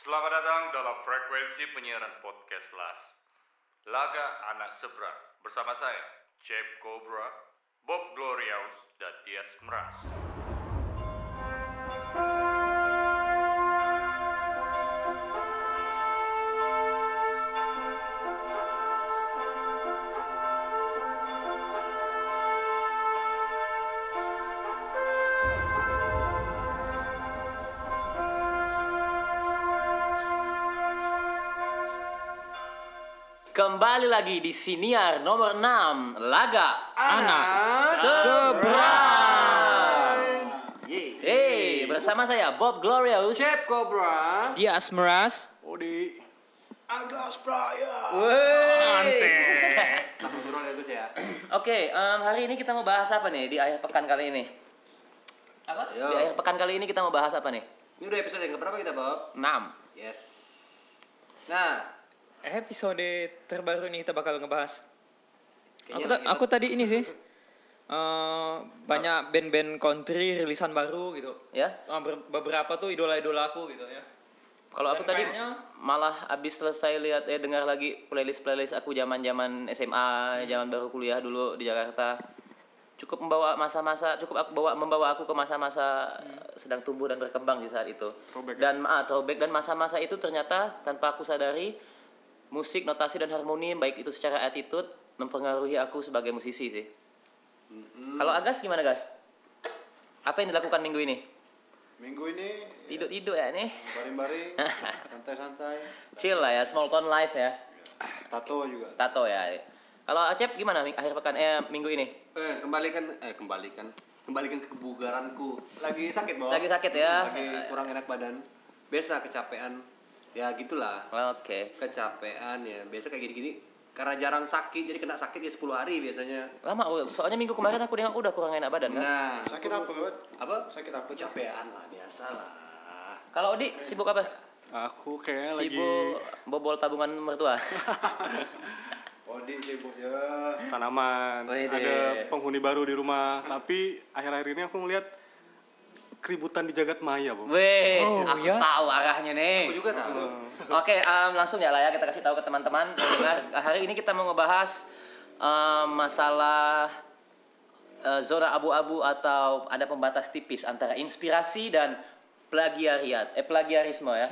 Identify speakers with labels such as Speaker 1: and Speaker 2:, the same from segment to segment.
Speaker 1: Selamat datang dalam frekuensi penyiaran podcast LAS. Laga Anak Seberang bersama saya, Chef Cobra, Bob Gloriaus, dan Tias Meras.
Speaker 2: Kembali lagi di Siniar nomor 6 Laga
Speaker 3: Anak
Speaker 2: Seberang
Speaker 3: Yeay.
Speaker 2: Hey, bersama saya Bob Glorious
Speaker 3: Chef Cobra.
Speaker 4: Dia Asmeras.
Speaker 3: Odi.
Speaker 2: Wey.
Speaker 3: Langsung turun ya ya.
Speaker 2: Oke, em, hari ini kita mau bahas apa nih di akhir pekan kali ini? Apa?
Speaker 3: Ayo.
Speaker 2: Di akhir pekan kali ini kita mau bahas apa nih?
Speaker 3: Ini udah episode yang keberapa kita, Bob?
Speaker 2: 6
Speaker 3: Yes. Nah,
Speaker 4: Episode terbaru ini kita bakal ngebahas.
Speaker 3: kayaknya
Speaker 4: Aku, ta-
Speaker 3: lagi-
Speaker 4: aku tadi ini sih. eh, banyak band-band country rilisan baru gitu.
Speaker 2: Ya,
Speaker 4: ber- beberapa tuh idola-idola aku gitu ya.
Speaker 2: kalau aku tadi malah abis selesai lihat eh dengar lagi playlist-playlist aku zaman-zaman SMA, zaman baru kuliah dulu di Jakarta. Cukup membawa masa-masa, cukup aku bawa membawa aku ke masa-masa sedang tumbuh dan berkembang di saat itu. dan ah, throwback dan masa-masa itu ternyata tanpa aku sadari musik, notasi dan harmoni baik itu secara attitude mempengaruhi aku sebagai musisi sih.
Speaker 3: Mm-mm.
Speaker 2: Kalau Agas gimana, Gas? Apa yang dilakukan minggu ini?
Speaker 5: Minggu ini
Speaker 2: Tidur-tidur ya nih.
Speaker 5: baring-baring, santai-santai,
Speaker 2: Chill lah ya, small town life ya.
Speaker 5: tato juga.
Speaker 2: Tato ya. Kalau Acep gimana akhir pekan eh minggu ini?
Speaker 3: eh kembalikan eh kembalikan kembalikan ke kebugaranku. Lagi sakit, Bob.
Speaker 2: Lagi sakit ya?
Speaker 3: Lagi kurang enak badan. Biasa kecapean. Ya gitulah.
Speaker 2: Oke.
Speaker 3: Kecapean ya. Biasa kayak gini-gini karena jarang sakit jadi kena sakit ya 10 hari biasanya.
Speaker 2: Lama oh, soalnya minggu kemarin aku nengok udah kurang enak badan kan.
Speaker 3: Nah,
Speaker 5: Sakit apa, Bud?
Speaker 3: apa?
Speaker 5: Sakit apa? Cak?
Speaker 3: Kecapean lah biasa lah.
Speaker 2: Kalau Odi sibuk apa?
Speaker 6: Aku kayaknya lagi
Speaker 2: Sibuk bobol tabungan mertua.
Speaker 5: Odi sibuk ya.
Speaker 6: tanaman.
Speaker 2: Wede.
Speaker 6: Ada penghuni baru di rumah. Tapi akhir-akhir ini aku ngeliat keributan di jagat maya, Bu.
Speaker 2: Weh,
Speaker 4: Oh,
Speaker 2: aku
Speaker 4: ya?
Speaker 2: tahu arahnya nih.
Speaker 3: Aku juga tahu.
Speaker 2: Oke, em, langsung ya lah ya kita kasih tahu ke teman-teman. Hari ini kita mau ngebahas em, masalah eh, zona abu-abu atau ada pembatas tipis antara inspirasi dan plagiariat, eh plagiarisme ya.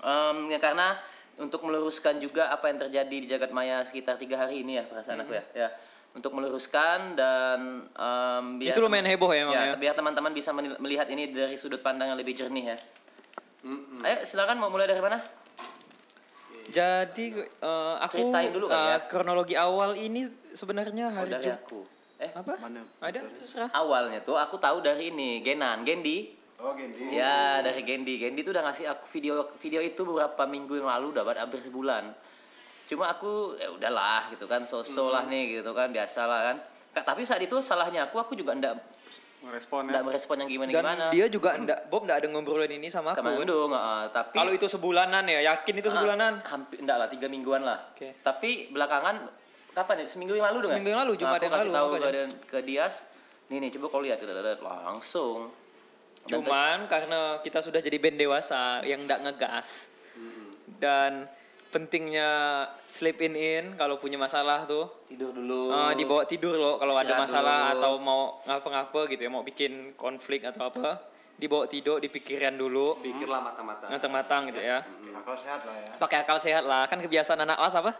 Speaker 2: Em, ya karena untuk meluruskan juga apa yang terjadi di jagat maya sekitar tiga hari ini ya perasaan aku ya. ya. Untuk meluruskan dan em, biar
Speaker 4: Itu lumayan heboh ya
Speaker 2: ya,
Speaker 4: ya.
Speaker 2: biar teman-teman bisa melihat ini dari sudut pandang yang lebih jernih ya.
Speaker 3: Mm-mm.
Speaker 2: Ayo silakan mau mulai dari mana?
Speaker 4: Jadi eh, aku
Speaker 2: Ceritain dulu kali
Speaker 4: eh,
Speaker 2: ya.
Speaker 4: kronologi awal ini sebenarnya
Speaker 2: Oh,
Speaker 4: hari Jum-
Speaker 2: aku. Eh,
Speaker 4: apa?
Speaker 5: Mana?
Speaker 4: Ada terserah.
Speaker 2: awalnya tuh aku tahu dari ini, Genan, Gendi.
Speaker 5: Oh, Gendi.
Speaker 2: Ya, dari Gendi. Gendi tuh udah ngasih aku video video itu beberapa minggu yang lalu dapat hampir sebulan. Cuma aku ya udahlah gitu kan, so-so lah nih gitu kan, biasa lah kan. Ka- Tapi saat itu salahnya aku, aku juga ndak
Speaker 6: Ngerespon ya.
Speaker 2: ndak merespon yang gimana
Speaker 4: Dan
Speaker 2: gimana.
Speaker 4: dia juga enggak Bob enggak ada ngobrolin ini sama aku. kan?
Speaker 2: Kemandung, heeh, tapi
Speaker 4: Kalau itu sebulanan ya, yakin itu
Speaker 2: Ah,
Speaker 4: sebulanan.
Speaker 2: hampir enggak lah, tiga mingguan lah.
Speaker 4: Oke.
Speaker 2: Tapi belakangan kapan ya? Seminggu yang lalu dong. ya?
Speaker 4: Seminggu yang lalu,
Speaker 2: Nah,
Speaker 4: Jumat
Speaker 2: aku
Speaker 4: yang
Speaker 2: kasih
Speaker 4: lalu,
Speaker 2: tahu ke, ke Dias. Nih nih coba kau lihat langsung. Dan
Speaker 4: Cuman karena kita sudah jadi band dewasa yang enggak ngegas dan pentingnya sleep in in kalau punya masalah tuh
Speaker 2: tidur dulu.
Speaker 4: eh, dibawa tidur loh kalau ada masalah
Speaker 2: dulu.
Speaker 4: atau mau ngapa-ngapa gitu ya mau bikin konflik atau apa dibawa tidur dipikiran dulu
Speaker 3: Pikirlah mata-mata.
Speaker 4: matang-matang gitu ya
Speaker 3: Mm-mm.
Speaker 5: Akal sehat lah ya.
Speaker 4: pakai akal sehat lah kan kebiasaan anak las apa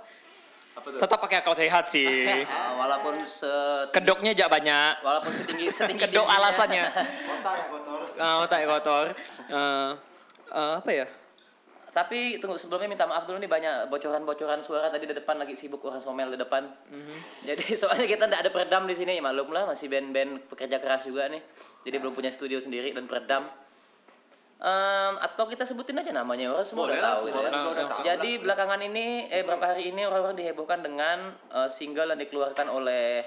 Speaker 3: Apa tuh?
Speaker 4: tetap pakai akal sehat sih
Speaker 2: Ah, walaupun se
Speaker 4: kedoknya jak banyak
Speaker 2: walaupun setinggi setinggi
Speaker 4: kedok alasannya
Speaker 5: Kotak ya kotor.
Speaker 4: Otak kotor Eh, eh, apa ya
Speaker 2: Tapi tunggu sebelumnya minta maaf dulu nih banyak bocoran-bocoran suara tadi di depan lagi sibuk orang somel di depan.
Speaker 4: Mhm.
Speaker 2: Jadi soalnya kita tidak ada peredam di sini, ya maklum lah masih band-band pekerja keras juga nih. Jadi belum punya studio sendiri dan peredam. Em, atau kita sebutin aja namanya orang semua
Speaker 3: Boleh
Speaker 2: udah
Speaker 3: lah,
Speaker 2: tahu
Speaker 3: semua
Speaker 2: ya.
Speaker 3: udah tahu
Speaker 2: Jadi
Speaker 3: lah.
Speaker 2: belakangan ini eh beberapa hari ini orang-orang dihebohkan dengan eh, single yang dikeluarkan oleh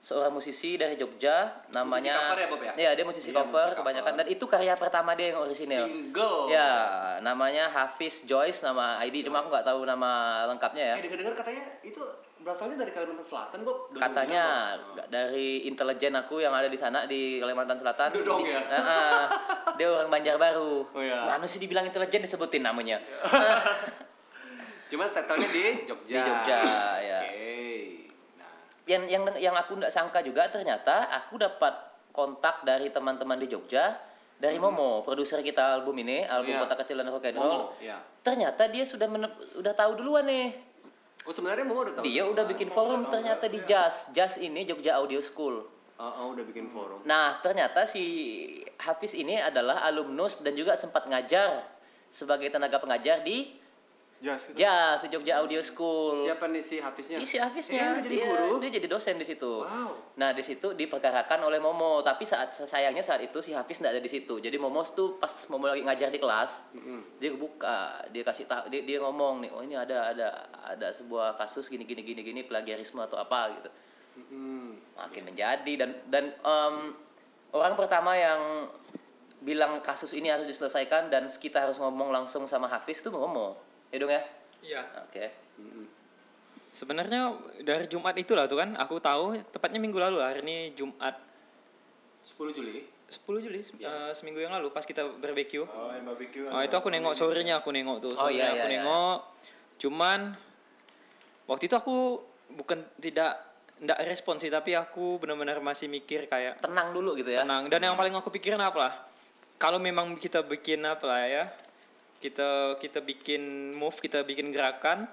Speaker 2: seorang musisi dari Jogja namanya
Speaker 3: cover ya, Bob, ya?
Speaker 2: Iya, dia musisi
Speaker 3: Iya,
Speaker 2: cover
Speaker 3: musisi
Speaker 2: kebanyakan
Speaker 3: cover.
Speaker 2: dan itu karya pertama dia yang orisinil.
Speaker 3: Single.
Speaker 2: Ya, namanya Hafiz Joyce nama ID cuma aku nggak tahu nama lengkapnya ya.
Speaker 3: Eh dengar-dengar katanya itu berasalnya dari Kalimantan Selatan kok.
Speaker 2: Katanya dari intelijen aku yang ada di sana di Kalimantan Selatan.
Speaker 3: Dodong
Speaker 2: Di-
Speaker 3: ya?
Speaker 2: Heeh. dia orang Banjarbaru.
Speaker 3: Oh, iya.
Speaker 2: Mana sih dibilang intelijen disebutin namanya.
Speaker 3: Cuma settlenya di Jogja.
Speaker 2: Di Jogja, ya.
Speaker 3: Oke.
Speaker 2: Yang yang yang aku nggak sangka juga ternyata aku dapat kontak dari teman-teman di Jogja dari Momo, produser kita album ini, album
Speaker 3: Iya.
Speaker 2: Kota Kecil dan Rock and Roll.
Speaker 3: Momo, ya.
Speaker 2: Ternyata dia sudah mene- udah tahu duluan nih.
Speaker 3: Oh sebenarnya Momo udah tahu.
Speaker 2: Dia udah bikin forum ternyata di Jazz. Jazz ini Jogja Audio School.
Speaker 3: Oh, oh, udah bikin forum.
Speaker 2: Nah, ternyata si Hafiz ini adalah alumnus dan juga sempat ngajar sebagai tenaga pengajar di
Speaker 6: Jas itu.
Speaker 2: Jogja Audio School.
Speaker 3: Siapa nih si Hafiznya?
Speaker 2: Si Hafiznya,
Speaker 3: Dia jadi
Speaker 2: dia,
Speaker 3: guru?
Speaker 2: dia jadi dosen di situ.
Speaker 3: Wow.
Speaker 2: Nah, di situ diperkarakan oleh Momo, tapi saat sayangnya saat itu si Hafiz tidak ada di situ. Jadi Momo tuh pas Momo lagi ngajar di kelas, dia buka, dia kasih tahu, dia, dia ngomong nih, oh ini ada ada ada sebuah kasus gini gini gini gini plagiarisme atau apa gitu.
Speaker 3: Mm-mm.
Speaker 2: Makin menjadi dan dan em, orang pertama yang bilang kasus ini harus diselesaikan dan kita harus ngomong langsung sama Hafiz tuh Momo. Ya dong ya?
Speaker 4: Iya.
Speaker 2: Oke.
Speaker 3: Mm-mm.
Speaker 4: Sebenarnya dari Jumat itulah tuh kan, aku tahu tepatnya minggu lalu hari ini Jumat
Speaker 3: 10 Juli.
Speaker 4: 10 Juli se- eh, seminggu yang lalu pas kita barbecue.
Speaker 5: Oh, yang barbecue.
Speaker 4: Oh, itu aku nengok sorenya aku nengok tuh.
Speaker 2: Oh, iya,
Speaker 4: sorenya aku
Speaker 2: iya, iya.
Speaker 4: nengok. Cuman waktu itu aku bukan tidak ndak respon sih, tapi aku benar-benar masih mikir kayak
Speaker 2: Tenang dulu gitu ya.
Speaker 4: tenang. Dan yang paling aku pikirin apa lah? Kalau memang kita bikin apa lah ya? Kita kita bikin move, kita bikin gerakan.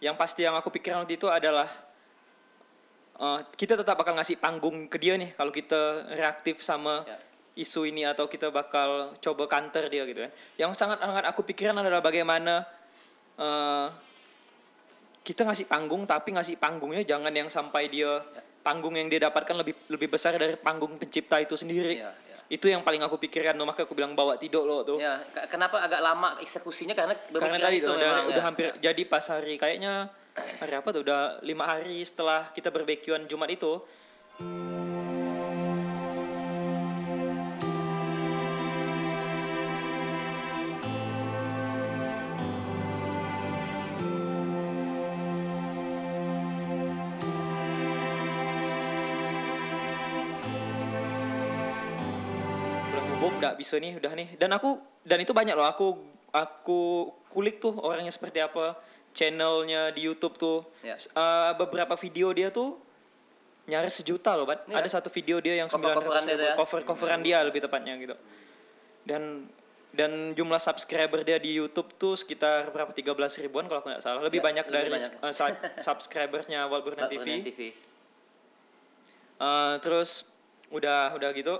Speaker 4: Yang pasti yang aku pikirin waktu itu adalah eh, kita tetap bakal ngasih panggung ke dia nih kalau kita reaktif sama
Speaker 2: Ya.
Speaker 4: isu ini atau kita bakal coba counter dia gitu kan. Yang sangat sangat aku pikiran adalah bagaimana eh, kita ngasih panggung tapi ngasih panggungnya jangan yang sampai dia
Speaker 2: Ya.
Speaker 4: panggung yang dia dapatkan lebih lebih besar dari panggung pencipta itu sendiri.
Speaker 2: Iya, iya.
Speaker 4: Itu yang paling aku pikirkan, tuh, makanya aku bilang bawa tidur lo tuh.
Speaker 2: Ya, ke- kenapa agak lama eksekusinya karena
Speaker 4: Karena tadi
Speaker 2: itu
Speaker 4: tuh udah,
Speaker 2: memang,
Speaker 4: udah
Speaker 2: ya.
Speaker 4: hampir jadi pas hari kayaknya hari apa tuh udah lima hari setelah kita barbekyuan Jumat itu. Bisa nih udah nih dan aku dan itu banyak loh aku aku kulik tuh orangnya seperti apa channelnya di YouTube tuh. Eh, beberapa video dia tuh nyaris sejuta loh Bat.
Speaker 2: Iya.
Speaker 4: ada satu video dia yang
Speaker 2: Cover-coveran
Speaker 4: 900
Speaker 2: dia tuh ya?
Speaker 4: cover coveran dia lebih tepatnya gitu dan dan jumlah subscriber dia di YouTube tuh sekitar berapa 13 ribuan kalau aku nggak salah lebih
Speaker 2: Ya,
Speaker 4: banyak
Speaker 2: lebih
Speaker 4: dari
Speaker 2: banyak.
Speaker 4: eh, sub- subscribersnya Walburn TV.
Speaker 2: TV.
Speaker 4: Eh, terus udah udah gitu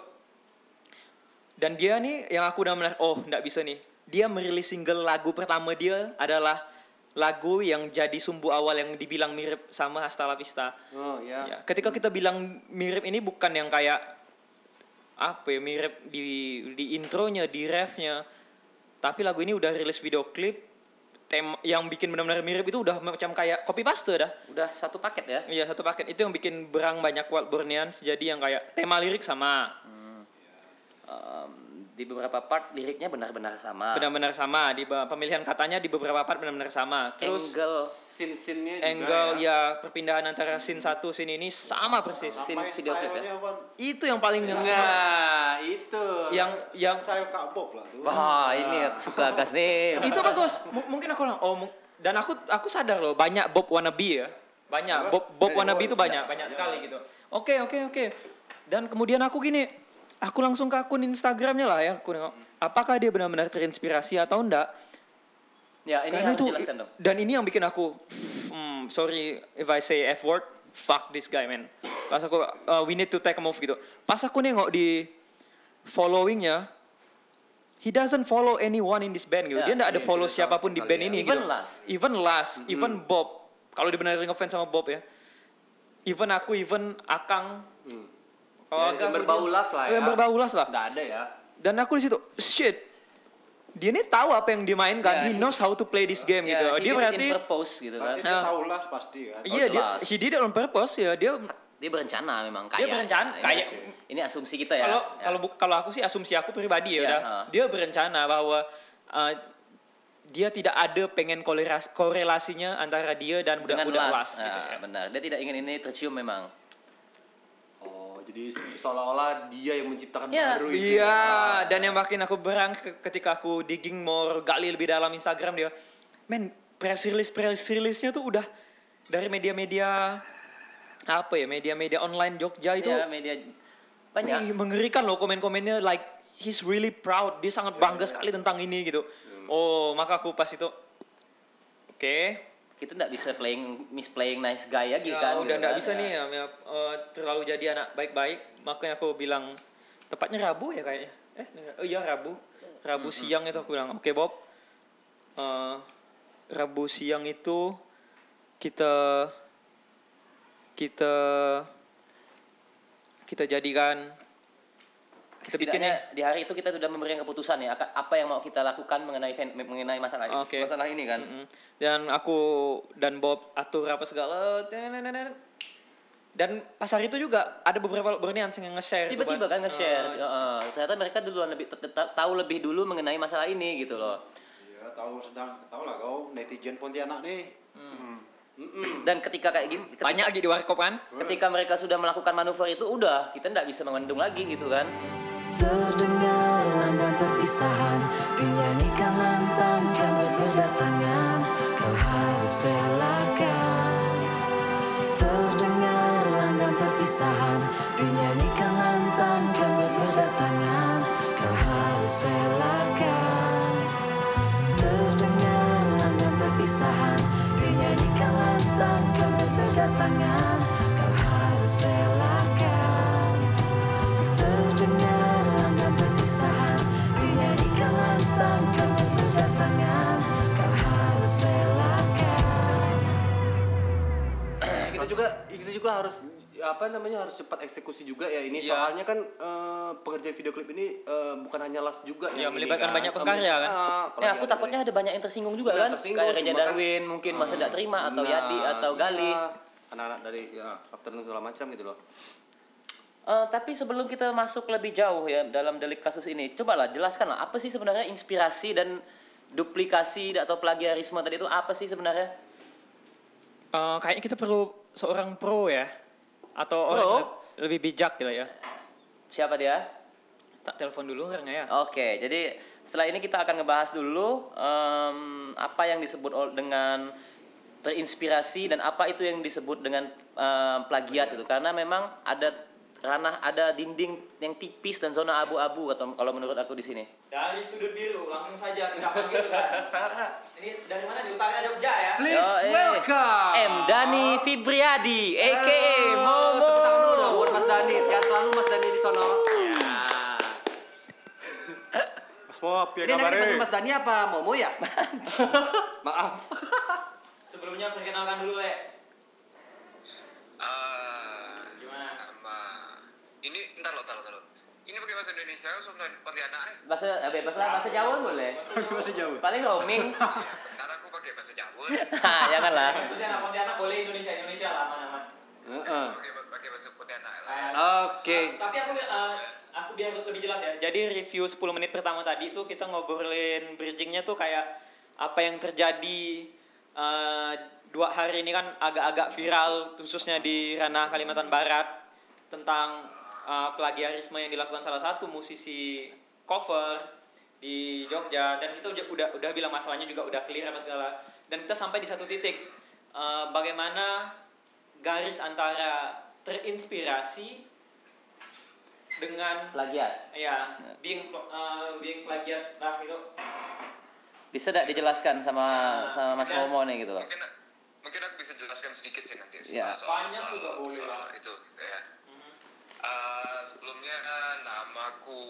Speaker 4: dan dia nih yang aku udah menarik oh nggak bisa nih. Dia merilis single lagu pertama dia adalah lagu yang jadi sumbu awal yang dibilang mirip sama Hasta La Vista.
Speaker 3: Oh ya.
Speaker 4: ya ketika kita bilang mirip ini bukan yang kayak apa ya mirip di di intronya di refnya. Tapi lagu ini udah rilis video klip tema yang bikin benar-benar mirip itu udah macam kayak copy paste dah.
Speaker 2: Udah satu paket ya.
Speaker 4: Iya satu paket. Itu yang bikin berang banyak Walburnians jadi yang kayak tema lirik sama.
Speaker 2: Hmm. Em, di beberapa part liriknya benar-benar sama.
Speaker 4: benar-benar sama di pemilihan katanya di beberapa part benar-benar sama terus
Speaker 2: Angle
Speaker 3: Scene-scene-nya juga
Speaker 4: angle
Speaker 3: ya.
Speaker 4: ya perpindahan antara scene satu scene ini sama persis
Speaker 2: Scene video ya?
Speaker 5: Wan.
Speaker 4: itu yang paling
Speaker 3: Nah, itu.
Speaker 4: yang yang
Speaker 5: Style Kak Bob lah tuh.
Speaker 2: Wah, ini aku suka gas nih.
Speaker 4: itu bagus M- mungkin aku bilang oh dan aku aku sadar loh banyak Bob wannabe ya banyak Bob Bob wannabe itu banyak banyak
Speaker 5: Iya.
Speaker 4: sekali gitu oke oke oke dan kemudian aku gini aku langsung ke akun Instagramnya lah ya aku nengok apakah dia benar-benar terinspirasi atau enggak
Speaker 2: Ya, ini
Speaker 4: Karena itu
Speaker 2: jelaskan dong.
Speaker 4: dan ini yang bikin aku hmm, sorry if I say F word fuck this guy man pas aku uh, we need to take a move gitu pas aku nengok di followingnya he doesn't follow anyone in this band gitu
Speaker 2: Ya,
Speaker 4: dia nggak ada follow siapa
Speaker 3: pun
Speaker 4: di band
Speaker 3: ya.
Speaker 4: ini
Speaker 2: Even
Speaker 4: gitu
Speaker 2: Last.
Speaker 4: even Last
Speaker 3: Mhm.
Speaker 4: even Bob kalau dia benar ngefans sama Bob ya even aku even Akang
Speaker 3: Hmm.
Speaker 4: Kalau
Speaker 3: Ya, yang berbau
Speaker 4: dia-
Speaker 3: las lah ya.
Speaker 4: yang berbau las lah
Speaker 3: Nggak ada ya.
Speaker 4: dan aku di situ shit dia ini tahu apa yang dimainkan
Speaker 2: Ya,
Speaker 4: he
Speaker 2: he-
Speaker 4: knows how to play this game gitu
Speaker 2: Ya, he
Speaker 4: dia
Speaker 2: did it
Speaker 4: berarti
Speaker 2: purpose gitu kan.
Speaker 5: Dia
Speaker 4: Ah.
Speaker 5: tahu las pasti kan.
Speaker 4: Iya dia he did it on purpose ya dia
Speaker 2: dia berencana memang
Speaker 4: Dia
Speaker 2: kayak
Speaker 4: berencana,
Speaker 2: ini,
Speaker 4: kayak-
Speaker 2: ini asumsi kita ya
Speaker 4: Kalau
Speaker 2: Ya.
Speaker 4: kalau bu- kalau aku sih asumsi aku pribadi ya
Speaker 2: Iya,
Speaker 4: udah.
Speaker 2: ha.
Speaker 4: Dia berencana bahwa uh, dia tidak ada pengen korelasinya antara dia dan budak-budak
Speaker 2: las,
Speaker 4: las, gitu
Speaker 2: Ah,
Speaker 4: ya.
Speaker 2: benar dia tidak ingin ini tercium memang
Speaker 3: Oh, jadi se- seolah-olah dia yang menciptakan
Speaker 2: Iya.
Speaker 3: baru itu.
Speaker 4: Iya,
Speaker 3: Ah.
Speaker 4: dan yang makin aku berang ke- ketika aku digging more gali lebih dalam Instagram dia, men press release press release-nya tuh udah dari media-media apa ya media-media online Jogja itu
Speaker 2: ya media banyak
Speaker 4: wih, mengerikan loh komen-komennya like he's really proud dia sangat bangga sekali tentang ini gitu oh maka aku pas itu oke
Speaker 2: kita tidak bisa playing misplaying nice guy lagi
Speaker 4: ya,
Speaker 2: kan?
Speaker 4: udah
Speaker 2: gitu
Speaker 4: nggak
Speaker 2: kan,
Speaker 4: bisa
Speaker 2: ya.
Speaker 4: nih ya, ya, terlalu jadi anak baik-baik. Makanya aku bilang tepatnya Rabu ya kayaknya. Eh oh iya Rabu. Rabu siang itu aku bilang oke Bob. Eh, Rabu siang itu kita kita kita jadikan kita bikin
Speaker 2: Setidaknya di hari itu kita sudah memberikan keputusan ya akan- apa yang mau kita lakukan mengenai mengenai masalah ini
Speaker 4: Oke.
Speaker 2: masalah ini kan
Speaker 4: Mm-mm. Dan aku dan Bob atur apa segala. Dan pas hari itu juga ada beberapa bernian yang nge-share.
Speaker 2: tiba-tiba kan nge-share
Speaker 4: Eh,
Speaker 2: Heeh. ternyata mereka duluan lebih tahu lebih dulu mengenai masalah ini gitu loh
Speaker 5: Iya, tahu sedang tahu lah kau netizen Pontianak nih.
Speaker 4: hmm.
Speaker 3: Mm-mm.
Speaker 2: dan ketika kayak gitu ketika,
Speaker 4: Banyak lagi di warkop kan?
Speaker 2: ketika mereka sudah melakukan manuver itu udah kita tidak bisa mengandung lagi gitu kan
Speaker 7: Terdengar lambang perpisahan. Dinyanyikan lantang kabar berdatangan. Kau harus relakan Terdengar lambang perpisahan. Dinyanyikan lantang kabar berdatangan. Kau harus relakan Terdengar lambang perpisahan
Speaker 3: juga harus apa namanya harus cepat eksekusi juga ya ini
Speaker 4: Iya.
Speaker 3: soalnya kan eh, pengerjaan video klip ini eh, bukan hanya las juga
Speaker 4: Iya,
Speaker 3: yang ini
Speaker 4: melibatkan
Speaker 3: kan.
Speaker 4: banyak pengkarya kan?
Speaker 3: Ah, apalagi
Speaker 2: ya aku
Speaker 3: ada
Speaker 2: takutnya ada banyak yang tersinggung juga
Speaker 3: Banyak
Speaker 2: kan
Speaker 3: tersinggung,
Speaker 2: kayak Reja
Speaker 3: cuma kan-
Speaker 2: Darwin mungkin masa tidak terima atau
Speaker 3: Nah,
Speaker 2: Yadi atau Gali
Speaker 3: iya. anak-anak dari ya afternoon segala macam gitu loh
Speaker 2: Eh, tapi sebelum kita masuk lebih jauh ya dalam delik kasus ini, cobalah jelaskanlah apa sih sebenarnya inspirasi dan duplikasi atau plagiarisme tadi itu apa sih sebenarnya?
Speaker 4: Eh, kayaknya kita perlu seorang pro ya. Atau
Speaker 2: Pro?
Speaker 4: orang lebih bijak gitu ya.
Speaker 2: Siapa dia?
Speaker 4: Tak telepon dulu orangnya ya.
Speaker 2: Oke, jadi setelah ini kita akan ngebahas dulu em, apa yang disebut dengan terinspirasi dan apa itu yang disebut dengan em, plagiat itu karena memang ada ranah ada dinding yang tipis dan zona abu-abu atau kalau menurut aku di sini.
Speaker 4: Dari sudut biru langsung saja kita panggil kan. Ini dari mana di utara Jogja ya?
Speaker 3: please
Speaker 2: Yo, eh.
Speaker 3: welcome
Speaker 2: M Dani Fibriadi, aka Momo.
Speaker 3: tepuk tangan dulu buat Mas Dani sehat selalu Mas Dani di sono
Speaker 6: Mas Bob, ya
Speaker 3: ini nanti
Speaker 6: kabarnya?
Speaker 3: Mas Dani apa Momo ya maaf
Speaker 4: Sebelumnya perkenalkan dulu le.
Speaker 8: Ah,
Speaker 4: Gimana?
Speaker 8: nama ini entar lo, entar lo, entar lo. Ini pakai bahasa Indonesia atau Pontianak eh?
Speaker 2: Bahasa eh, bebas lah bahasa Jawa boleh.
Speaker 3: masih jauh
Speaker 2: Paling roaming.
Speaker 8: Karena aku pakai bahasa Jawa.
Speaker 2: Hah, janganlah.
Speaker 4: Pontianak Pontianak boleh Indonesia Indonesia lah aman-aman.
Speaker 3: Heeh.
Speaker 8: Pakai pakai bahasa Pontianak lah.
Speaker 3: oke
Speaker 4: Tapi aku eh, aku biar lebih jelas ya. Jadi review 10 menit pertama tadi itu kita ngobrolin bridgingnya tuh kayak apa yang terjadi eh, dua hari ini kan agak-agak viral khususnya di ranah Kalimantan Barat tentang eh, plagiarisme yang dilakukan salah satu musisi cover di Jogja dan kita udah udah, udah bilang masalahnya juga udah clear apa segala dan kita sampai di satu titik eh, bagaimana garis antara terinspirasi dengan
Speaker 2: Plagiat.
Speaker 4: ya being uh, being plagiat lah gitu
Speaker 2: Bisa tidak dijelaskan sama sama Mas. Momo nih gitu loh.
Speaker 8: Mungkin mungkin aku bisa jelaskan sedikit sih nanti
Speaker 2: Ya.
Speaker 8: soal,
Speaker 4: Banyak
Speaker 8: soal,
Speaker 4: juga boleh
Speaker 8: soal
Speaker 4: lah.
Speaker 8: itu ya. Ah, sebelumnya namaku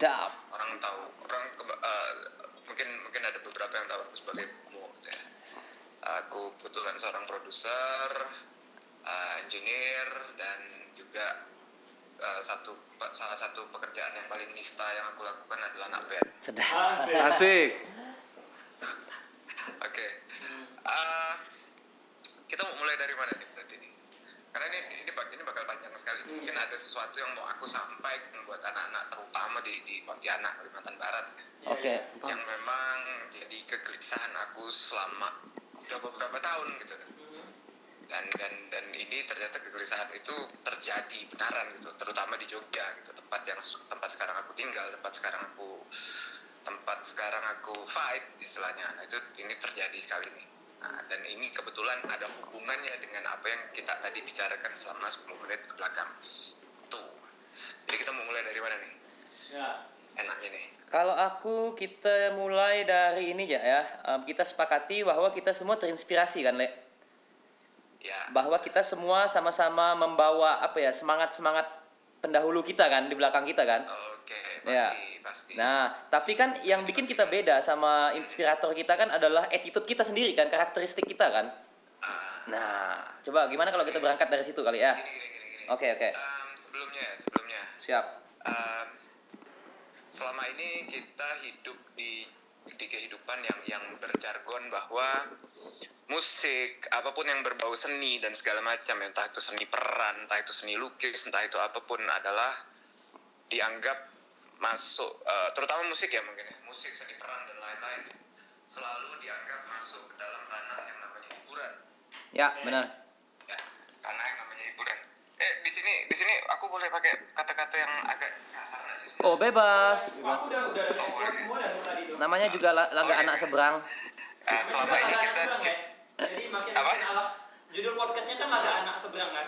Speaker 2: Sedap.
Speaker 8: orang tahu orang keba- eh, mungkin mungkin ada beberapa yang tahu aku sebagai ya. aku kebetulan seorang produser eh, engineer dan juga eh, satu pe- salah satu pekerjaan yang paling nista yang aku lakukan adalah anak band
Speaker 2: Sedap.
Speaker 3: asik
Speaker 8: oke Eh, kita mau mulai dari mana nih nih ini ini bak- ini bakal panjang sekali. Mungkin ada sesuatu yang mau aku sampaikan buat anak-anak terutama di di Pontianak, Kalimantan Barat.
Speaker 2: Oke.
Speaker 8: yang memang jadi kegelisahan aku selama udah beberapa tahun gitu. Dan dan dan ini ternyata kegelisahan itu terjadi benaran gitu. Terutama di Jogja gitu. Tempat yang tempat sekarang aku tinggal tempat sekarang aku tempat sekarang aku fight istilahnya. Nah, itu ini terjadi sekali nih nah, dan ini kebetulan ada hubungannya dengan apa yang kita tadi bicarakan selama 10 menit ke belakang tuh jadi kita mau mulai dari mana nih enaknya nih
Speaker 2: Kalau aku kita mulai dari ini ya ya. Kita sepakati bahwa kita semua terinspirasi kan, Le.
Speaker 8: ya
Speaker 2: Bahwa kita semua sama-sama membawa apa ya, semangat-semangat pendahulu kita kan di belakang kita kan.
Speaker 8: oke pasti
Speaker 2: Ya.
Speaker 8: pasti
Speaker 2: Nah, tapi kan yang bikin kita beda sama inspirator kita kan adalah attitude kita sendiri kan, karakteristik kita kan.
Speaker 8: Ah,
Speaker 2: Nah, coba gimana kalau kita berangkat dari situ kali ya? Oke, oke.
Speaker 8: Em, sebelumnya sebelumnya
Speaker 2: Siap.
Speaker 8: em, selama ini kita hidup di di kehidupan yang yang berjargon bahwa musik apa pun yang berbau seni dan segala macam entah itu seni peran entah itu seni lukis entah itu apa pun adalah dianggap masuk eh, terutama musik ya mungkin ya musik seni peran dan lain-lain selalu dianggap masuk ke dalam ranah yang namanya hiburan
Speaker 2: Ya, benar.
Speaker 8: ya karena yang namanya hiburan eh di sini di sini aku boleh pakai kata-kata yang agak kasar nggak sih
Speaker 2: Oh, bebas.
Speaker 4: Aku udah udah ada effort semua dan tadi itu.
Speaker 2: Namanya juga la- laga anak seberang.
Speaker 8: Eh, selama ini kita,
Speaker 4: seberang, ya.
Speaker 8: kita
Speaker 4: Jadi makin
Speaker 8: Apa?
Speaker 4: makin ala judul podcastnya kan ada anak seberang kan.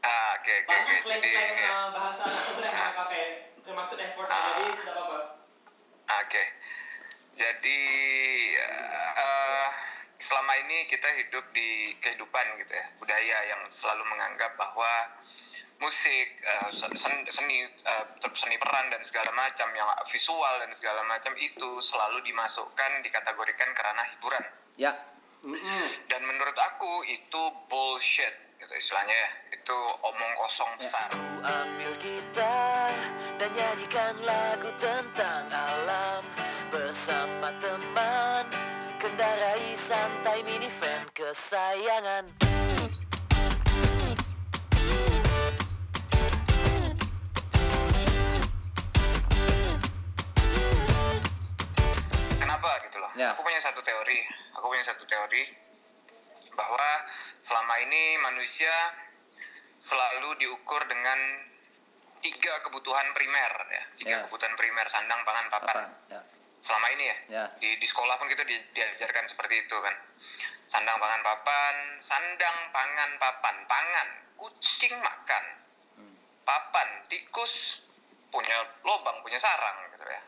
Speaker 8: ah oke oke
Speaker 4: Banyak
Speaker 8: oke
Speaker 4: slang
Speaker 8: jadi
Speaker 4: slang
Speaker 8: ya.
Speaker 4: uh, bahasa anak seberang yang pakai termasuk effort jadi tidak apa-apa.
Speaker 8: Oke. Jadi eh, selama ini kita hidup di kehidupan gitu ya, budaya yang selalu menganggap bahwa musik, eh, sen- sen- seni, eh, seni peran dan segala macam yang visual dan segala macam itu selalu dimasukkan dikategorikan ke ranah hiburan.
Speaker 2: Ya.
Speaker 8: Dan menurut aku itu bullshit gitu istilahnya ya. Itu omong kosong
Speaker 2: Ya.
Speaker 8: besar.
Speaker 7: Ambil dan nyanyikan lagu tentang alam Bersama teman Kendarai santai minivan kesayangan
Speaker 8: Kenapa gitu loh?
Speaker 2: Ya.
Speaker 8: Aku punya satu teori. Aku punya satu teori bahwa selama ini manusia selalu diukur dengan tiga kebutuhan primer ya. Tiga
Speaker 2: Ya.
Speaker 8: kebutuhan primer sandang, pangan, papan.
Speaker 2: Apa? Ya.
Speaker 8: Selama ini ya.
Speaker 2: Ya.
Speaker 8: Di di sekolah pun kita di- diajarkan seperti itu kan. Sandang, pangan, papan, sandang, pangan, papan. Pangan, kucing makan.
Speaker 2: Hmm.
Speaker 8: Papan, tikus punya lobang, punya sarang gitu ya.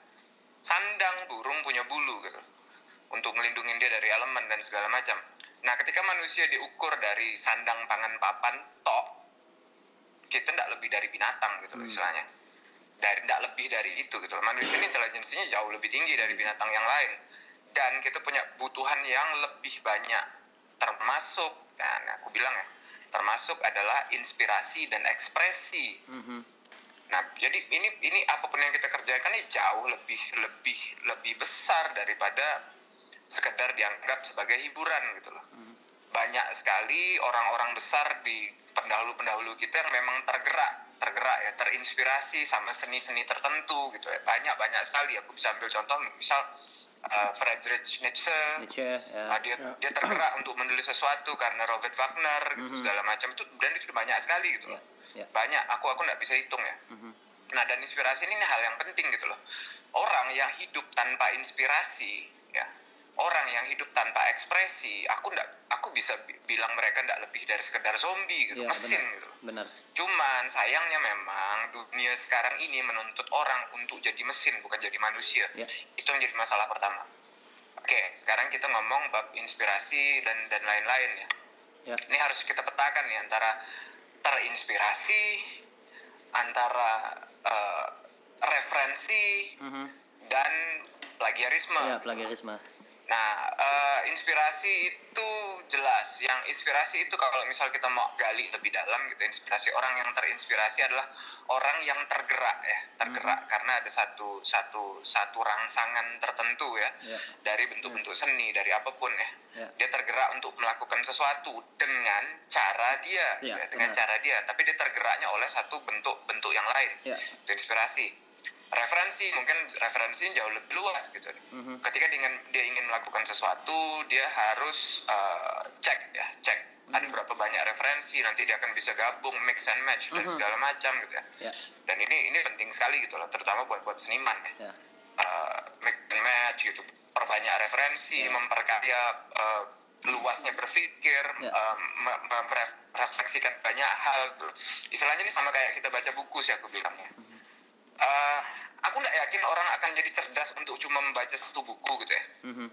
Speaker 8: Sandang, burung punya bulu gitu. Untuk melindungi dia dari elemen dan segala macam. Nah, ketika manusia diukur dari sandang, pangan, papan, tok, kita tidak lebih dari binatang gitu loh
Speaker 2: Hmm.
Speaker 8: istilahnya. Dari tidak lebih dari itu gitu loh. Manusia ini intelijensinya jauh lebih tinggi dari binatang yang lain. Dan kita punya kebutuhan yang lebih banyak. Termasuk, dan aku bilang ya, termasuk adalah inspirasi dan ekspresi.
Speaker 2: Mhm.
Speaker 8: Nah, jadi ini ini apa pun yang kita kerjakan ini jauh lebih lebih lebih besar daripada sekedar dianggap sebagai hiburan gitu loh.
Speaker 2: Mhm.
Speaker 8: Banyak sekali orang-orang besar di pendahulu-pendahulu kita yang memang tergerak, tergerak ya, terinspirasi sama seni-seni tertentu gitu ya. Banyak-banyak sekali. Aku bisa ambil contoh misal uh, Friedrich Nietzsche,
Speaker 2: Nietzsche, ya.
Speaker 8: Ah, dia dia tergerak untuk menulis sesuatu karena Robert Wagner gitu
Speaker 2: Mhm.
Speaker 8: segala macam itu dan itu banyak sekali gitu loh.
Speaker 2: ya.
Speaker 8: Banyak. Aku aku nggak bisa hitung ya.
Speaker 2: Mhm.
Speaker 8: Nah, dan inspirasi ini hal yang penting gitu loh. Orang yang hidup tanpa inspirasi, ya, orang yang hidup tanpa ekspresi, aku ndak, aku bisa bi- bilang mereka ndak lebih dari sekedar zombie gitu,
Speaker 2: Ya,
Speaker 8: mesin
Speaker 2: benar.
Speaker 8: gitu.
Speaker 2: Benar.
Speaker 8: Cuman sayangnya memang dunia sekarang ini menuntut orang untuk jadi mesin bukan jadi manusia.
Speaker 2: Ya.
Speaker 8: Itu yang jadi masalah pertama. Oke, sekarang kita ngomong bab inspirasi dan dan lain-lain ya.
Speaker 2: Ya.
Speaker 8: Ini harus kita petakan nih antara terinspirasi, antara eh, referensi
Speaker 2: Mhm.
Speaker 8: dan plagiarisme.
Speaker 2: Ya, plagiarisme.
Speaker 8: Nah, eh, inspirasi itu jelas. Yang inspirasi itu kalau misal kita mau gali lebih dalam gitu, inspirasi orang yang terinspirasi adalah orang yang tergerak ya, tergerak karena ada satu satu satu rangsangan tertentu ya
Speaker 2: Ya.
Speaker 8: dari bentuk-bentuk seni, dari apa pun ya.
Speaker 2: Ya.
Speaker 8: Dia tergerak untuk melakukan sesuatu dengan cara dia,
Speaker 2: Ya,
Speaker 8: ya, dengan
Speaker 2: benar.
Speaker 8: cara dia. Tapi dia tergeraknya oleh satu bentuk-bentuk yang lain.
Speaker 2: Ya.
Speaker 8: Itu inspirasi. Referensi mungkin referensinya jauh lebih luas gitu
Speaker 2: Mhm.
Speaker 8: ketika dengan dia ingin melakukan sesuatu dia harus eh, cek ya cek ada
Speaker 2: Hmm.
Speaker 8: berapa banyak referensi nanti dia akan bisa gabung mix and match dan
Speaker 2: Mhm.
Speaker 8: segala macam gitu ya
Speaker 2: Ya.
Speaker 8: dan ini ini penting sekali gitu loh terutama buat buat seniman ya
Speaker 2: Ya.
Speaker 8: Eh, mix and match gitu perbanyak referensi
Speaker 2: Ya.
Speaker 8: memperkaya eh, luasnya berpikir
Speaker 2: Ya.
Speaker 8: me- me- meref- merefleksikan banyak hal tuh. istilahnya ini sama kayak kita baca buku sih aku bilangnya
Speaker 2: Mhm.
Speaker 8: Eh, aku nggak yakin orang akan jadi cerdas untuk cuma membaca satu buku gitu ya
Speaker 2: Mhm.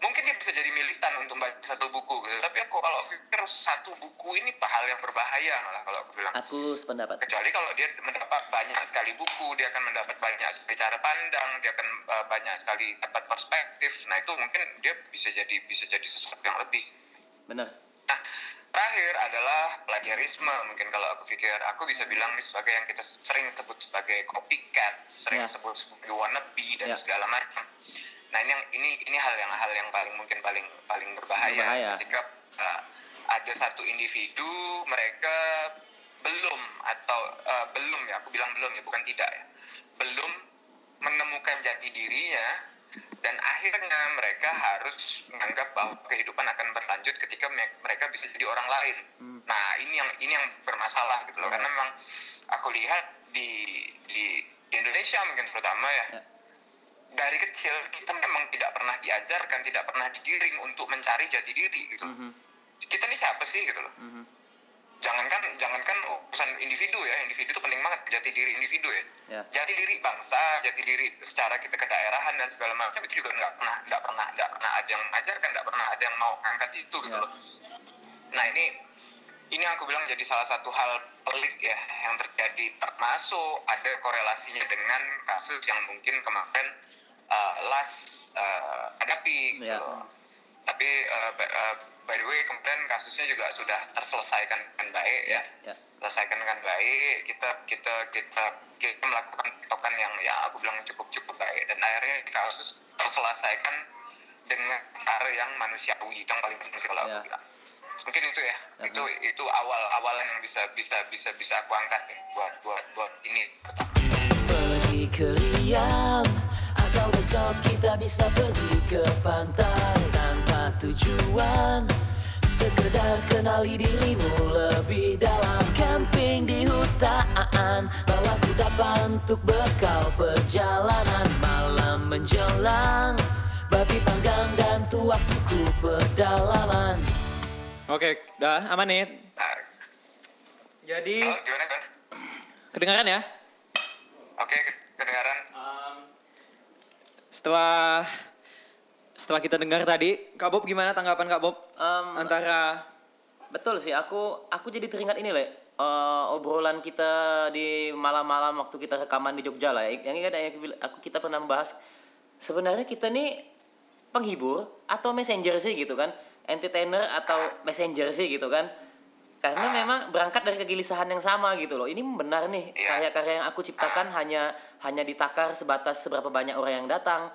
Speaker 8: mungkin dia bisa jadi militan untuk membaca satu buku gitu. tapi aku kalau pikir satu buku ini hal yang berbahaya malah kalau aku bilang
Speaker 2: Aku sependapat.
Speaker 8: kecuali kalau dia mendapat banyak sekali buku dia akan mendapat banyak sekali cara pandang dia akan uh, banyak sekali dapat perspektif nah itu mungkin dia bisa jadi bisa jadi sesuatu yang lebih
Speaker 2: Benar.
Speaker 8: nah terakhir adalah plagiarisme mungkin kalau aku pikir aku bisa bilang ini sebagai yang kita sering sebut sebagai copycat sering
Speaker 2: Ya.
Speaker 8: sebut sebagai wannabe dan
Speaker 2: Ya.
Speaker 8: segala macam nah ini yang ini ini hal yang hal yang paling mungkin paling paling berbahaya,
Speaker 2: Berbahaya.
Speaker 8: ketika uh, ada satu individu mereka belum atau uh, belum ya aku bilang belum ya bukan tidak ya belum menemukan jati dirinya dan akhirnya mereka harus menganggap bahwa kehidupan akan berlanjut ketika me- mereka bisa jadi orang lain.
Speaker 2: Hmm.
Speaker 8: Nah ini yang ini yang bermasalah gitu loh
Speaker 2: Ya.
Speaker 8: karena memang aku lihat di di, di Indonesia mungkin terutama ya
Speaker 2: Ya.
Speaker 8: dari kecil kita memang tidak pernah diajarkan tidak pernah digiring untuk mencari jati diri gitu. loh.
Speaker 2: Mhm.
Speaker 8: Kita ini siapa sih gitu loh.
Speaker 2: Mhm.
Speaker 8: Jangankan jangankan urusan individu ya individu itu penting banget jati diri individu ya
Speaker 2: Ya.
Speaker 8: jati diri bangsa, jati diri secara kita kedaerahan dan segala macam itu juga nggak pernah nggak pernah nggak pernah ada yang mengajarkan, nggak pernah ada yang mau angkat itu gitu
Speaker 2: Ya.
Speaker 8: loh. Nah ini ini yang aku bilang jadi salah satu hal pelik ya yang terjadi termasuk ada korelasinya dengan kasus yang mungkin kemarin uh, last uh, hadapi gitu
Speaker 2: Ya.
Speaker 8: loh. Tapi uh, uh, by the way kemarin kasusnya juga sudah terselesaikan dengan baik ya.
Speaker 2: Ya.
Speaker 8: selesaikan dengan baik kita kita kita kita melakukan tokan yang yang aku bilang cukup cukup baik. Dan akhirnya kasus terselesaikan dengan cara yang manusiawi itu yang paling penting sih kalau
Speaker 2: Ya.
Speaker 8: aku bilang. Mungkin itu ya.
Speaker 2: Ya,
Speaker 8: itu itu awal awalan yang bisa bisa bisa bisa aku angkat ya buat buat buat ini.
Speaker 7: Pergi ke Riau Atau besok kita bisa pergi ke pantai tujuan. Sekedar kenali dirimu lebih dalam Camping di hutan Bawa kudapan untuk bekal perjalanan Malam menjelang. Babi panggang dan tuak suku pedalaman.
Speaker 4: Oke, dah aman nih. Jadi
Speaker 8: halo, gimana kan
Speaker 4: kedengaran ya?
Speaker 8: oke kedengaran.
Speaker 4: Setelah setelah kita dengar tadi, Kak Bob gimana tanggapan Kak Bob
Speaker 2: Em,
Speaker 4: antara
Speaker 2: Betul sih, aku aku jadi teringat ini le, Eh, obrolan kita di malam-malam waktu kita rekaman di Jogja lah. Yang ingat yang aku kita pernah membahas sebenarnya kita nih penghibur atau messenger sih gitu kan, entertainer atau messenger sih gitu kan. Karena memang berangkat dari kegelisahan yang sama gitu loh. Ini benar nih
Speaker 8: Iya.
Speaker 2: karya-karya yang aku ciptakan hanya hanya ditakar sebatas seberapa banyak orang yang datang.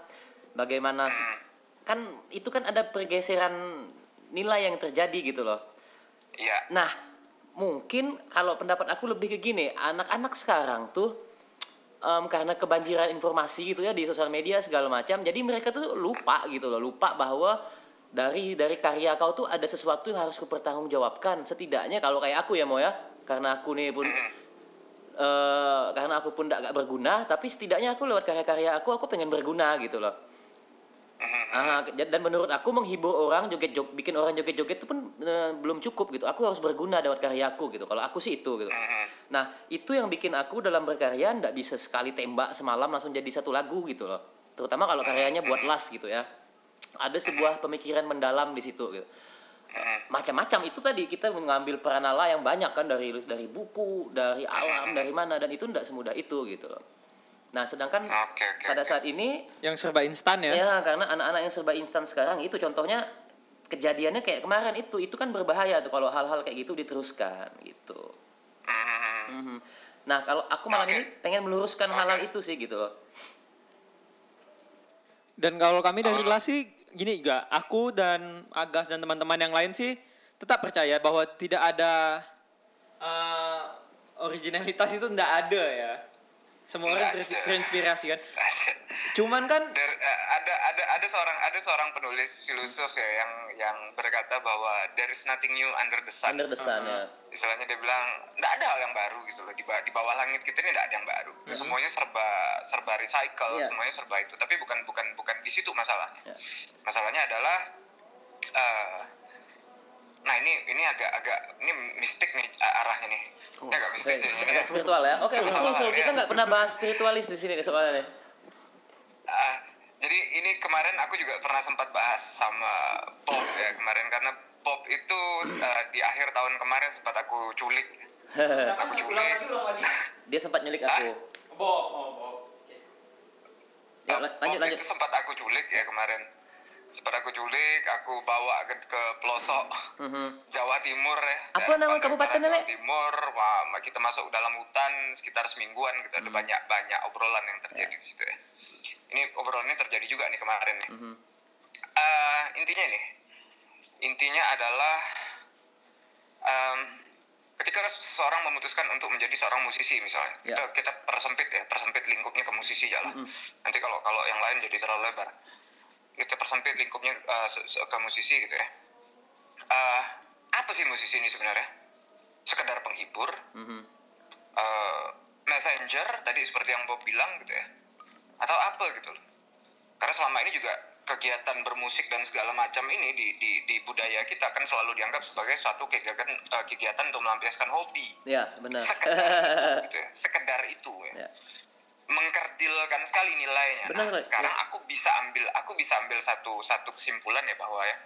Speaker 2: Bagaimana
Speaker 8: Hmm,
Speaker 2: kan itu kan ada pergeseran nilai yang terjadi gitu loh.
Speaker 8: iya
Speaker 2: Nah, mungkin kalau pendapat aku lebih ke gini, anak-anak sekarang tuh em, karena kebanjiran informasi gitu ya di sosial media segala macam, jadi mereka tuh lupa gitu loh, lupa bahwa dari dari karya kau tuh ada sesuatu yang harus kupertanggungjawabkan. Setidaknya kalau kayak aku ya mau ya, karena aku nih pun eh karena aku pun gak, berguna, tapi setidaknya aku lewat karya-karya aku aku pengen berguna gitu loh. Ah, dan menurut aku menghibur orang joget jog bikin orang joget-joget itu pun eh, belum cukup gitu. Aku harus berguna lewat karyaku gitu. Kalau aku sih itu gitu. Nah, itu yang bikin aku dalam berkarya ndak bisa sekali tembak semalam langsung jadi satu lagu gitu loh. Terutama kalau karyanya buat las gitu ya. Ada sebuah pemikiran mendalam di situ gitu. Macam-macam itu tadi kita mengambil peranala yang banyak kan dari dari buku, dari alam, dari mana dan itu ndak semudah itu gitu loh. Nah, sedangkan
Speaker 8: Oke oke.
Speaker 2: pada
Speaker 8: oke.
Speaker 2: saat ini
Speaker 4: Yang serba instan ya.
Speaker 2: ya karena anak-anak yang serba instan sekarang itu contohnya kejadiannya kayak kemarin itu itu kan berbahaya tuh kalau hal-hal kayak gitu diteruskan gitu.
Speaker 8: Hmm.
Speaker 2: Mhm. Nah, kalau aku malam
Speaker 8: Oke.
Speaker 2: ini pengen meluruskan hal-hal
Speaker 8: Oke.
Speaker 2: itu sih gitu loh.
Speaker 4: Dan kalau kami dari
Speaker 8: Oh.
Speaker 4: LAS sih gini juga, aku dan Agas dan teman-teman yang lain sih tetap percaya bahwa tidak ada eh, originalitas itu tidak ada ya. Semua orang terins-
Speaker 8: ada.
Speaker 4: terinspirasi kan. Cuman kan
Speaker 8: There- eh, ada ada ada seorang ada seorang penulis filosof ya yang yang berkata bahwa there is nothing new under the sun.
Speaker 2: Under the sun ya.
Speaker 8: Istilahnya dia bilang nggak ada hal yang baru gitu loh di, ba- di bawah langit kita ini nggak ada yang baru. Semuanya serba serba recycle,
Speaker 2: Iya.
Speaker 8: semuanya serba itu. Tapi bukan bukan bukan di situ masalahnya.
Speaker 2: Ya.
Speaker 8: Masalahnya adalah eh, nah ini ini agak agak ini mistik nih arahnya nih. Agak
Speaker 2: spiritual ya. Oke, betul, betul. Kita
Speaker 8: ya.
Speaker 2: nggak pernah bahas spiritualis di sini soalnya.
Speaker 8: Ah, jadi ini kemarin aku juga pernah sempat bahas sama Bob ya kemarin karena Bob itu eh, di akhir tahun kemarin sempat aku culik. Aku culik.
Speaker 2: Dia sempat nyulik aku.
Speaker 4: Bob, oh Bob.
Speaker 2: Ya, la- lanjut lanjut.
Speaker 8: Itu sempat aku culik ya kemarin. Sempat aku culik, aku bawa ke, ke pelosok
Speaker 2: Mhm.
Speaker 8: Jawa Timur ya.
Speaker 2: Apa nama kabupatennya?
Speaker 8: Jawa Timur, wah, kita masuk dalam hutan sekitar semingguan gitu
Speaker 2: Hmm.
Speaker 8: ada banyak banyak obrolan yang terjadi di situ ya. Ini obrolannya terjadi juga nih kemarin nih.
Speaker 2: Mhm.
Speaker 8: Eh, intinya nih, intinya adalah em, ketika seseorang memutuskan untuk menjadi seorang musisi misalnya,
Speaker 2: Ya.
Speaker 8: kita kita persempit ya, persempit lingkupnya ke musisi jalan.
Speaker 2: Mhm.
Speaker 8: Nanti kalau kalau yang lain jadi terlalu lebar, kita persempit lingkupnya se- ke musisi gitu ya. Eh, apa sih musisi ini sebenarnya? Sekedar penghibur,
Speaker 2: Mhm.
Speaker 8: eh, messenger tadi seperti yang Bob bilang gitu ya atau apa gitu loh karena selama ini juga kegiatan bermusik dan segala macam ini di, di, di budaya kita kan selalu dianggap sebagai suatu kegiatan eh, kegiatan untuk melampiaskan hobi
Speaker 2: Ya, benar.
Speaker 8: gitu ya sekedar itu ya,
Speaker 2: Ya.
Speaker 8: Mengkerdilkan sekali nilainya
Speaker 2: Benar,
Speaker 8: nah, sekarang
Speaker 2: Ya.
Speaker 8: aku bisa ambil aku bisa ambil satu satu kesimpulan ya bahwa ya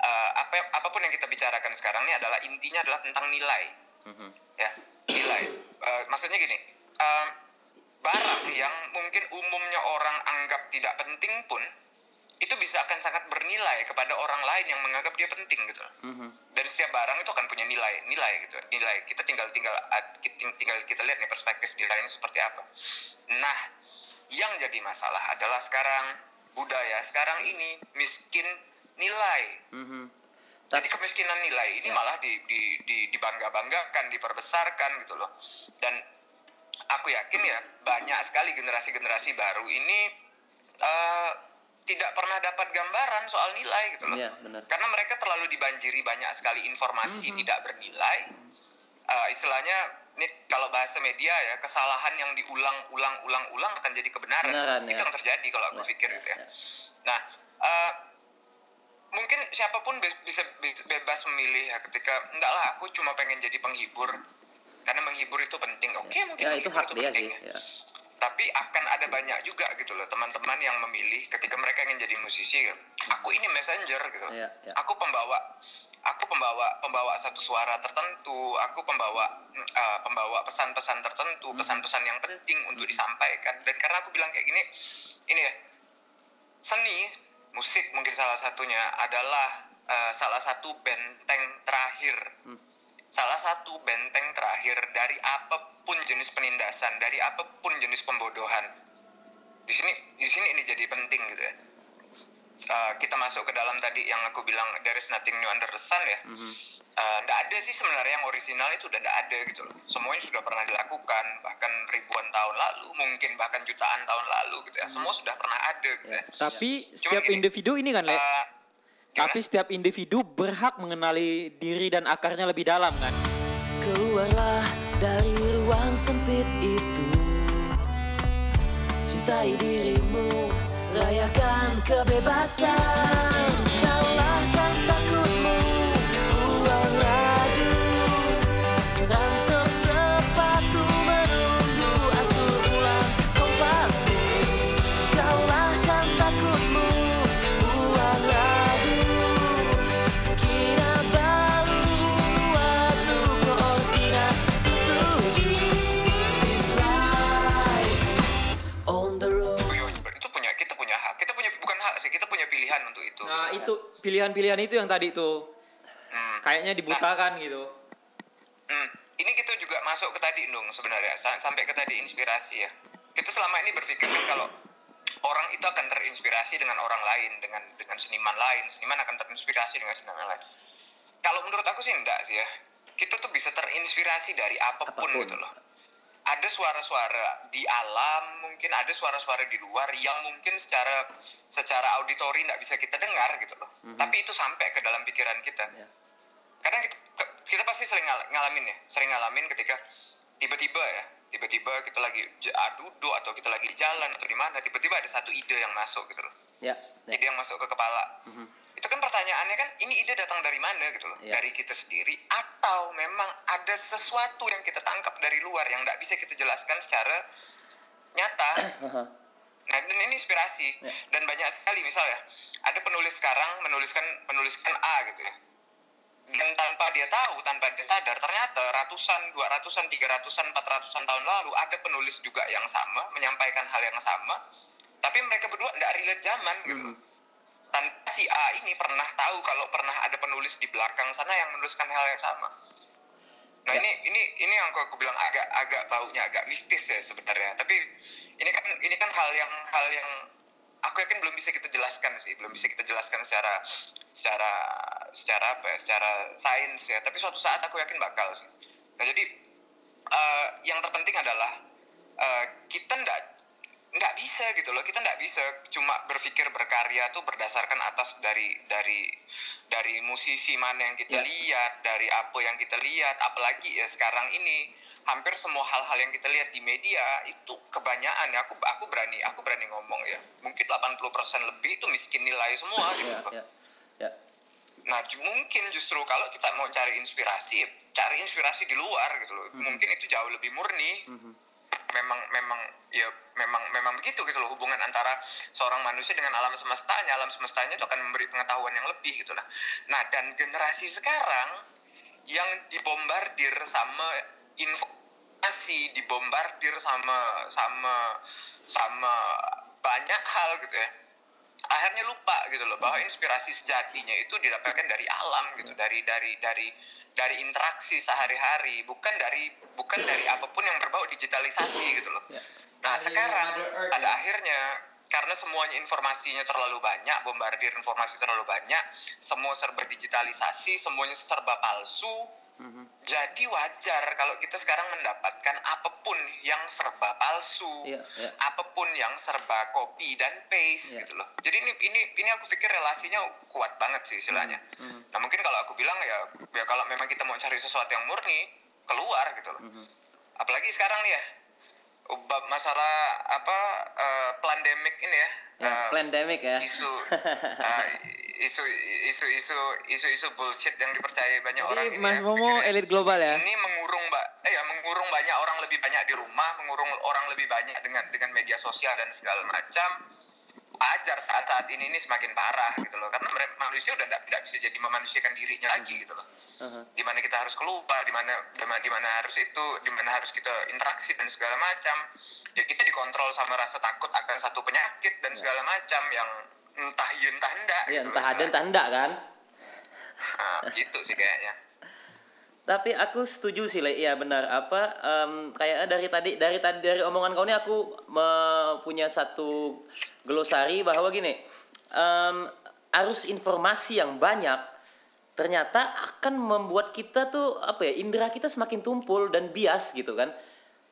Speaker 8: eh, apa apa pun yang kita bicarakan sekarang ini adalah intinya adalah tentang nilai
Speaker 2: Mhm.
Speaker 8: ya nilai Eh, maksudnya gini eh, barang yang mungkin umumnya orang anggap tidak penting pun itu bisa akan sangat bernilai kepada orang lain yang menganggap dia penting gitu loh.
Speaker 2: Mhm.
Speaker 8: dan setiap barang itu akan punya nilai nilai gitu nilai kita tinggal tinggal tinggal kita lihat nih perspektif nilainya seperti apa nah yang jadi masalah adalah sekarang budaya sekarang ini miskin nilai
Speaker 2: Mhm.
Speaker 8: jadi kemiskinan nilai ini
Speaker 2: Ya.
Speaker 8: malah di, di, di, dibangga-banggakan, diperbesarkan gitu loh. Dan aku yakin ya banyak sekali generasi-generasi baru ini eh, tidak pernah dapat gambaran soal nilai gitu loh.
Speaker 2: Iya, benar.
Speaker 8: Karena mereka terlalu dibanjiri banyak sekali informasi
Speaker 2: Mhm.
Speaker 8: tidak bernilai. Eh, istilahnya ini kalau bahasa media ya kesalahan yang diulang-ulang-ulang-ulang akan jadi kebenaran.
Speaker 2: Kebenaran,
Speaker 8: Itu
Speaker 2: ya.
Speaker 8: yang terjadi kalau aku
Speaker 2: Ya,
Speaker 8: pikir
Speaker 2: ya,
Speaker 8: gitu ya.
Speaker 2: ya.
Speaker 8: Nah, eh, mungkin siapa pun be- bisa be- bebas memilih ya ketika enggak lah aku cuma pengen jadi penghibur karena menghibur itu penting. Oke, mungkin
Speaker 2: Ya, itu hak dia
Speaker 8: penting
Speaker 2: sih.
Speaker 8: ya. Tapi akan ada banyak juga gitu loh teman-teman yang memilih ketika mereka ingin jadi musisi. Aku ini messenger gitu.
Speaker 2: Ya, ya.
Speaker 8: Aku pembawa aku pembawa pembawa satu suara tertentu, aku pembawa mm, eh, pembawa pesan-pesan tertentu,
Speaker 2: Mhm.
Speaker 8: pesan-pesan yang penting untuk disampaikan. Dan karena aku bilang kayak gini, ini ya, seni musik mungkin salah satunya adalah eh, salah satu benteng terakhir
Speaker 2: Hmm.
Speaker 8: Salah satu benteng terakhir dari apa pun jenis penindasan dari apa pun jenis pembodohan. Di sini di sini ini jadi penting gitu ya. Eh, kita masuk ke dalam tadi yang aku bilang there is nothing new under the sun ya.
Speaker 2: Mhm.
Speaker 8: Eh, nggak ada sih sebenarnya yang original itu udah nggak ada gitu loh. Semuanya sudah pernah dilakukan bahkan ribuan tahun lalu mungkin bahkan jutaan tahun lalu gitu ya. Semua sudah pernah ada gitu
Speaker 2: Ya.
Speaker 8: ya
Speaker 4: Tapi
Speaker 8: Cuman
Speaker 4: setiap
Speaker 8: gini,
Speaker 4: individu ini kan, Le. Tapi setiap individu berhak mengenali diri dan akarnya lebih dalam kan.
Speaker 7: Keluarlah dari ruang sempit itu Cintai dirimu Rayakan kebebasan
Speaker 4: Nah, itu pilihan-pilihan itu yang tadi tuh
Speaker 8: Hmm.
Speaker 4: kayaknya dibutakan gitu.
Speaker 8: Hmm, ini kita juga masuk ke tadi dong sebenarnya sa- sampai ke tadi inspirasi ya. Kita selama ini berpikir kan kalau orang itu akan terinspirasi dengan orang lain, dengan dengan seniman lain, seniman akan terinspirasi dengan seniman lain. Kalau menurut aku sih enggak sih ya. Kita tuh bisa terinspirasi dari apa
Speaker 2: pun, Apa pun.
Speaker 8: gitu loh. Ada suara-suara di alam, mungkin ada suara-suara di luar yang mungkin secara secara auditori nggak bisa kita dengar gitu loh.
Speaker 2: Mhm.
Speaker 8: Tapi itu sampai ke dalam pikiran kita
Speaker 2: Ya.
Speaker 8: kadang kita, kita pasti sering ngal- ngalamin ya sering ngalamin ketika tiba-tiba ya tiba-tiba kita lagi ah, duduk atau kita lagi di jalan atau di mana tiba-tiba ada satu ide yang masuk gitu loh
Speaker 2: Ya, ya.
Speaker 8: ide yang masuk ke kepala
Speaker 2: Mhm.
Speaker 8: itu kan pertanyaannya kan ini ide datang dari mana gitu loh
Speaker 2: Iya.
Speaker 8: dari kita sendiri atau memang ada sesuatu yang kita tangkap dari luar yang nggak bisa kita jelaskan secara nyata. Nah, dan ini inspirasi.
Speaker 2: Ya.
Speaker 8: Dan banyak sekali misalnya, ada penulis sekarang menuliskan menuliskan A gitu ya. Dan tanpa dia tahu, tanpa dia sadar, ternyata ratusan, dua ratusan, tiga ratusan, empat ratusan tahun lalu ada penulis juga yang sama, menyampaikan hal yang sama, tapi mereka berdua tidak relate zaman gitu. Tanpa si A ini pernah tahu kalau pernah ada penulis di belakang sana yang menuliskan hal yang sama. Nah
Speaker 2: Ya.
Speaker 8: ini ini ini yang aku bilang agak agak baunya agak mistis ya sebenarnya. Tapi ini kan ini kan hal yang hal yang aku yakin belum bisa kita jelaskan sih, belum bisa kita jelaskan secara secara secara apa ya, secara sains ya. Tapi suatu saat aku yakin bakal sih. Nah jadi eh, yang terpenting adalah eh, kita ndak nggak bisa gitu loh kita nggak bisa cuma berpikir berkarya tuh berdasarkan atas dari dari dari musisi mana yang kita
Speaker 2: Ya.
Speaker 8: lihat dari apa yang kita lihat apalagi ya sekarang ini hampir semua hal-hal yang kita lihat di media itu kebanyakan ya aku aku berani aku berani ngomong ya mungkin 80% lebih itu miskin nilai semua gitu
Speaker 2: Ya,
Speaker 8: loh.
Speaker 2: ya. Ya.
Speaker 8: Nah, ju- mungkin justru kalau kita mau cari inspirasi, cari inspirasi di luar gitu loh.
Speaker 2: Mhm.
Speaker 8: Mungkin itu jauh lebih murni.
Speaker 2: Mhm.
Speaker 8: Memang memang ya memang memang begitu gitu loh hubungan antara seorang manusia dengan alam semestanya. Alam semestanya itu akan memberi pengetahuan yang lebih gitu lah. Nah, dan generasi sekarang yang dibombardir sama informasi, dibombardir sama sama sama banyak hal gitu ya akhirnya lupa gitu loh bahwa inspirasi sejatinya itu didapatkan dari alam gitu dari dari dari dari interaksi sehari-hari bukan dari bukan dari apa pun yang berbau digitalisasi gitu loh
Speaker 2: Ya.
Speaker 8: nah sekarang pada
Speaker 4: ya.
Speaker 8: akhirnya karena semuanya informasinya terlalu banyak bombardir informasi terlalu banyak semua serba digitalisasi semuanya serba palsu
Speaker 2: Mhm.
Speaker 8: jadi wajar kalau kita sekarang mendapatkan apa pun yang serba palsu
Speaker 2: Iya, iya.
Speaker 8: apa pun yang serba copy dan paste
Speaker 2: Iya.
Speaker 8: gitu loh. Jadi ini ini ini aku pikir relasinya kuat banget sih istilahnya.
Speaker 2: Mhm.
Speaker 8: Nah mungkin kalau aku bilang ya ya kalau memang kita mau cari sesuatu yang murni keluar gitu loh.
Speaker 2: Mhm.
Speaker 8: Apalagi sekarang nih ya bab masalah apa eh, pandemic ini ya.
Speaker 2: Ya,
Speaker 8: eh,
Speaker 2: pandemic ya.
Speaker 8: isu eh, isu isu isu isu isu bullshit yang dipercayai banyak orang
Speaker 4: Jadi
Speaker 8: ini
Speaker 4: Mas
Speaker 8: ya,
Speaker 4: Momo
Speaker 8: pikirnya
Speaker 4: elit global ya.
Speaker 8: ini mengurung mbak eh ya mengurung banyak orang lebih banyak di rumah mengurung orang lebih banyak dengan dengan media sosial dan segala macam wajar saat-saat ini ini semakin parah gitu loh. Karena manusia udah tidak bisa jadi memanusiakan dirinya lagi gitu loh.
Speaker 2: Aha.
Speaker 8: di mana kita harus keluar di mana di mana- di mana harus itu di mana harus kita interaksi dan segala macam. Ya kita dikontrol sama rasa takut akan satu penyakit dan segala macam yang entah iya entah enggak
Speaker 2: Ya,
Speaker 8: gitu
Speaker 2: entah ada entah enggak kan.
Speaker 8: nah, gitu sih kayaknya
Speaker 2: Tapi aku setuju sih, Le. Iya benar. Apa em, kayak dari tadi dari tadi dari omongan kau ini aku punya satu glosari bahwa gini, em, arus informasi yang banyak ternyata akan membuat kita tuh apa ya indera kita semakin tumpul dan bias gitu kan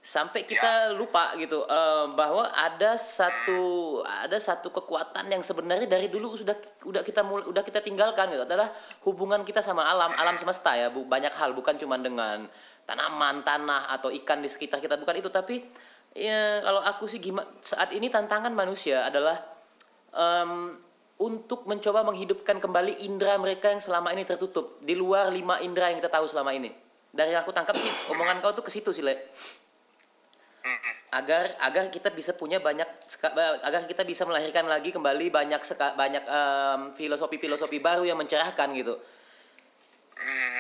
Speaker 2: sampai kita lupa gitu eh, bahwa ada satu ada satu kekuatan yang sebenarnya dari dulu sudah udah kita mul- udah kita tinggalkan gitu. Adalah hubungan kita sama alam alam semesta ya. Bu banyak hal bukan cuma dengan tanaman tanah atau ikan di sekitar kita bukan itu. Tapi ya kalau aku sih gimana saat ini tantangan manusia adalah em, untuk mencoba menghidupkan kembali indera mereka yang selama ini tertutup. Di luar lima indera yang kita tahu selama ini. Dari yang aku tangkap sih omongan kau tuh ke situ sih le. Agar agar kita bisa punya banyak agar kita bisa melahirkan lagi kembali banyak banyak filosofi-filosofi baru yang mencerahkan gitu.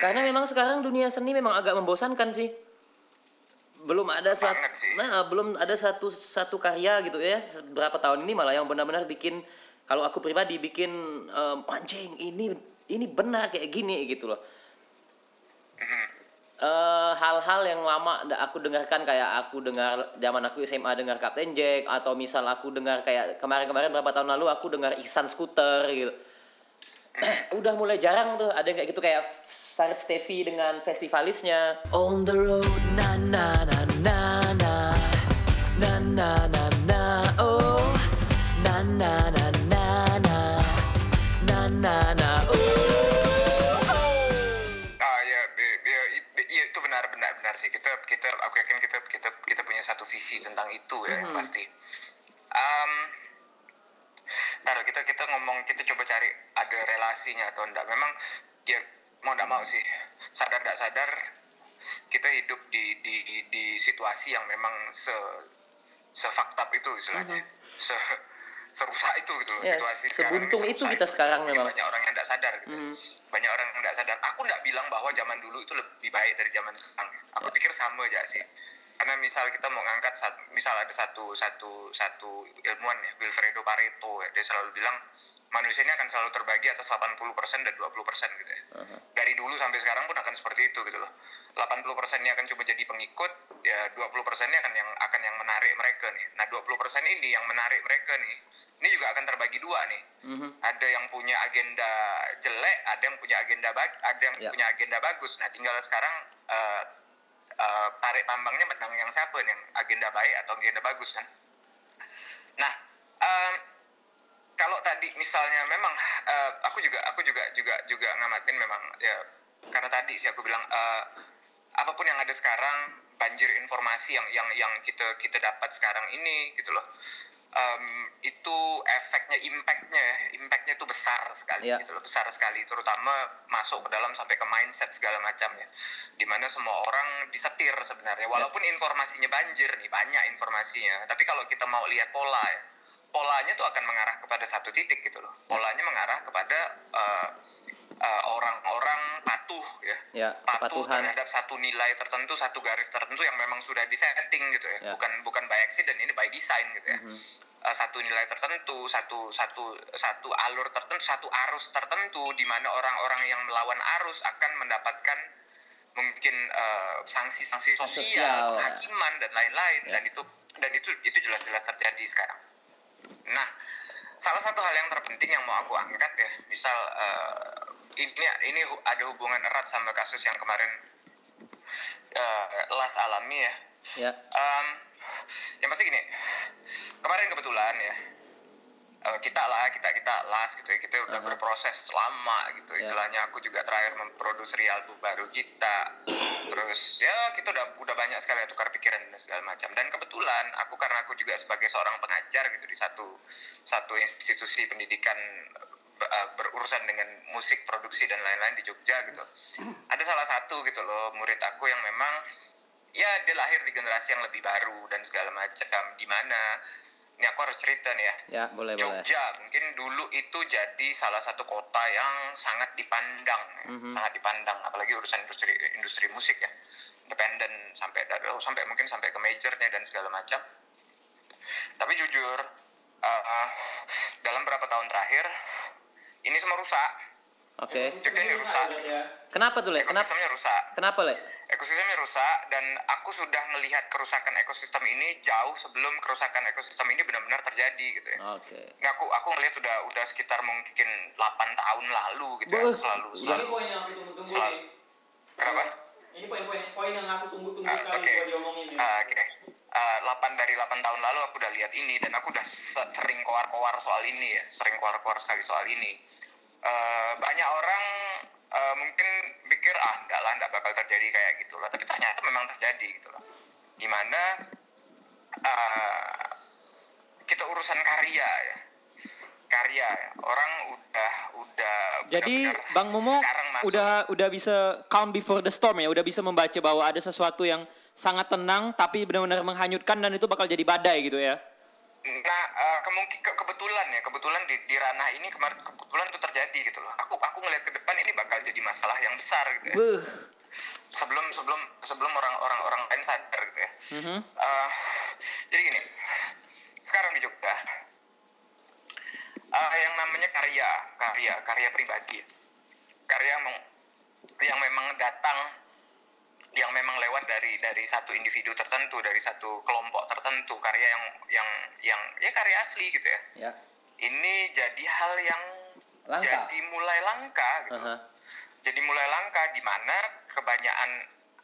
Speaker 2: Karena memang sekarang dunia seni memang agak membosankan sih. Belum ada satu nah belum ada satu satu karya gitu ya berapa tahun ini malah yang benar-benar bikin kalau aku pribadi bikin em, anjing ini ini benar kayak gini gitu loh. Eh hal-hal yang lama aku dengarkan kayak aku dengar zaman aku SMA dengar Captain Jack atau misal aku dengar kayak kemarin-kemarin berapa tahun lalu aku dengar Ihsan Scooter gitu. Udah mulai jarang tuh ada kayak gitu kayak Farid Steffi dengan festivalisnya.
Speaker 7: On the road, na na na na na na na na
Speaker 8: aku yakin kita kita kita punya satu visi tentang itu ya yang
Speaker 2: Mhm.
Speaker 8: pasti. Um, Ntar kita kita ngomong kita coba cari ada relasinya atau enggak. Memang ya mau enggak mau sih sadar enggak sadar kita hidup di di di situasi yang memang se sefaktab itu istilahnya. Se serusak itu gitu loh
Speaker 2: Ya,
Speaker 8: situasi sekarang
Speaker 2: itu kita sekarang memang.
Speaker 8: banyak orang yang enggak sadar gitu
Speaker 2: Mhm.
Speaker 8: banyak orang yang nggak sadar. Aku nggak bilang bahwa zaman dulu itu lebih baik dari zaman sekarang. Aku
Speaker 2: Ya.
Speaker 8: pikir sama aja sih. Karena misal kita mau ngangkat, misal ada satu satu satu ilmuwan ya, Wilfredo Pareto, ya, dia selalu bilang manusia ini akan selalu terbagi atas 80% dan 20% gitu ya.
Speaker 2: Aha.
Speaker 8: Dari dulu sampai sekarang pun akan seperti itu gitu loh. 80% ini akan coba jadi pengikut, ya 20% ini akan yang akan yang menarik mereka nih. Nah 20% ini yang menarik mereka nih. Ini juga akan terbagi dua nih
Speaker 2: Mhm.
Speaker 8: ada yang punya agenda jelek, ada yang punya agenda bag, ada yang
Speaker 2: Ya.
Speaker 8: punya agenda bagus. Nah, tinggal sekarang eh, eh, tarik tambangnya menang yang siapa nih, yang agenda baik atau agenda bagus kan? Nah, tadi misalnya memang eh, aku juga aku juga juga juga ngamatin memang ya karena tadi sih aku bilang eh, apa pun yang ada sekarang banjir informasi yang yang yang kita kita dapat sekarang ini gitu loh em, itu efeknya impactnya ya, impactnya itu besar sekali
Speaker 2: Iya.
Speaker 8: gitu loh besar sekali terutama masuk ke dalam sampai ke mindset segala macam ya di mana semua orang disetir sebenarnya walaupun informasinya banjir nih banyak informasinya tapi kalau kita mau lihat pola ya polanya tuh akan mengarah kepada satu titik gitu loh polanya mengarah kepada eh, eh, orang-orang patuh ya
Speaker 2: Ya,
Speaker 8: patuh
Speaker 2: kepatuhan.
Speaker 8: terhadap satu nilai tertentu, satu garis tertentu yang memang sudah disetting gitu ya,
Speaker 2: Ya.
Speaker 8: bukan bukan by accident ini by design gitu ya.
Speaker 2: Mhm.
Speaker 8: Eh, satu nilai tertentu, satu satu satu alur tertentu, satu arus tertentu di mana orang-orang yang melawan arus akan mendapatkan mungkin sanksi-sanksi
Speaker 2: Sosial,
Speaker 8: sosial,
Speaker 2: ya.
Speaker 8: penghakiman dan lain-lain
Speaker 2: Ya.
Speaker 8: dan itu dan itu itu jelas-jelas terjadi sekarang. Nah, salah satu hal yang terpenting yang mau aku angkat ya, misal eh, ini ini ada hubungan erat sama kasus yang kemarin eh, Las alami ya.
Speaker 2: Ya.
Speaker 8: Em, yang pasti gini, kemarin kebetulan ya eh, kita lah kita kita las gitu ya. Kita udah
Speaker 2: Aha.
Speaker 8: berproses lama gitu.
Speaker 2: Ya.
Speaker 8: istilahnya aku juga terakhir memproduksi album baru kita. Terus ya kita udah udah banyak sekali tukar pikiran dan segala macam. Dan kebetulan aku karena aku juga sebagai seorang pengajar gitu di satu satu institusi pendidikan eh, berurusan dengan musik produksi dan lain-lain di Jogja gitu. Ada salah satu gitu loh murid aku yang memang ya dia lahir di generasi yang lebih baru dan segala macam. Di mana ini aku harus cerita nih ya
Speaker 2: Ya, boleh boleh.
Speaker 8: Jogja mungkin dulu itu jadi salah satu kota yang sangat dipandang ya.
Speaker 2: Mhm.
Speaker 8: sangat dipandang apalagi urusan industri industri musik ya independen sampai dari oh, sampai mungkin sampai ke majornya dan segala macam tapi jujur eh, dalam beberapa tahun terakhir ini semua rusak
Speaker 2: Oke.
Speaker 8: Jogja ini rusak
Speaker 2: Kenapa tuh, Le? Kenapa?
Speaker 8: ekosistemnya rusak
Speaker 2: Kenapa, Le?
Speaker 8: ekosistemnya rusak dan aku sudah melihat kerusakan ekosistem ini jauh sebelum kerusakan ekosistem ini benar-benar terjadi gitu ya.
Speaker 2: Oke.
Speaker 8: Nah, aku aku ngelihat udah udah sekitar mungkin 8 tahun lalu gitu ya, selalu selalu.
Speaker 4: poin yang aku tunggu-tunggu
Speaker 8: Selalu. Kenapa?
Speaker 4: Ini poin-poin poin yang aku tunggu-tunggu
Speaker 8: Ah,
Speaker 4: sekali
Speaker 8: oke.
Speaker 4: buat diomongin ya.
Speaker 8: Ah, Oke. Ah, 8 dari 8 tahun lalu aku udah lihat ini dan aku udah se- sering koar-koar soal ini ya, sering koar-koar sekali soal ini. Eh, banyak orang eh, mungkin pikir ah enggak lah enggak bakal terjadi kayak gitu lah, tapi ternyata memang terjadi gitu loh. Di mana eh, kita urusan karya ya, karya ya. orang udah udah
Speaker 4: Jadi
Speaker 8: benar-benar
Speaker 4: Bang Momo udah udah bisa calm before the storm ya, udah bisa membaca bahwa ada sesuatu yang sangat tenang tapi benar-benar menghanyutkan dan itu bakal jadi badai gitu ya.
Speaker 8: Nah, eh, kemungkin ke- kebetulan ya, kebetulan di, di ranah ini kemarin kebetulan itu terjadi gitu loh. Aku aku ngelihat ke depan ini bakal jadi masalah yang besar gitu ya.
Speaker 2: Beuh.
Speaker 8: Sebelum sebelum sebelum orang-orang orang lain sadar gitu ya.
Speaker 4: Mhm.
Speaker 8: Eh, jadi gini, sekarang di Jogja eh, yang namanya karya karya karya pribadi karya yang yang memang datang yang memang lewat dari dari satu individu tertentu dari satu kelompok tertentu karya yang yang yang ya karya asli gitu ya
Speaker 2: Ya.
Speaker 8: ini jadi hal yang
Speaker 2: Langka.
Speaker 8: jadi mulai langka gitu
Speaker 2: Aha.
Speaker 8: jadi mulai langka di mana kebanyakan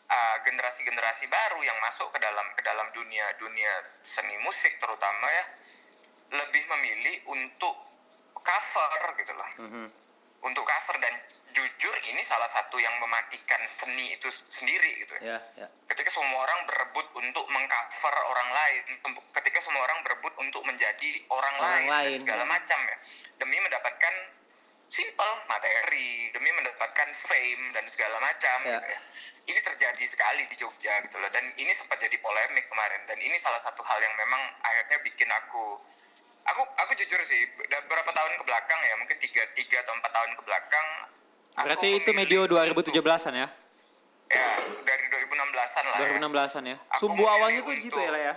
Speaker 8: uh, generasi-generasi baru yang masuk ke dalam ke dalam dunia dunia seni musik terutama ya lebih memilih untuk cover gitu loh
Speaker 2: Mhm.
Speaker 8: Untuk cover dan jujur ini salah satu yang mematikan seni itu sendiri gitu ya
Speaker 2: Ya, ya.
Speaker 8: ketika semua orang berebut untuk mengcover orang lain ketika semua orang berebut untuk menjadi orang,
Speaker 2: Orang
Speaker 8: lain,
Speaker 2: lain,
Speaker 8: segala
Speaker 2: ya.
Speaker 8: macam ya demi mendapatkan simple materi demi mendapatkan fame dan segala macam
Speaker 2: Ya.
Speaker 8: gitu ya ini terjadi sekali di Jogja gitu loh dan ini sempat jadi polemik kemarin dan ini salah satu hal yang memang akhirnya bikin aku aku aku jujur sih beberapa tahun ke belakang ya mungkin tiga tiga atau empat tahun ke belakang aku
Speaker 4: Berarti itu medio
Speaker 8: memilih
Speaker 4: 2017-an ya?
Speaker 8: ya dari 2016an lah ya.
Speaker 4: 2016-an ya.
Speaker 8: Aku
Speaker 4: Sumbu awalnya tuh gitu ya, lah ya.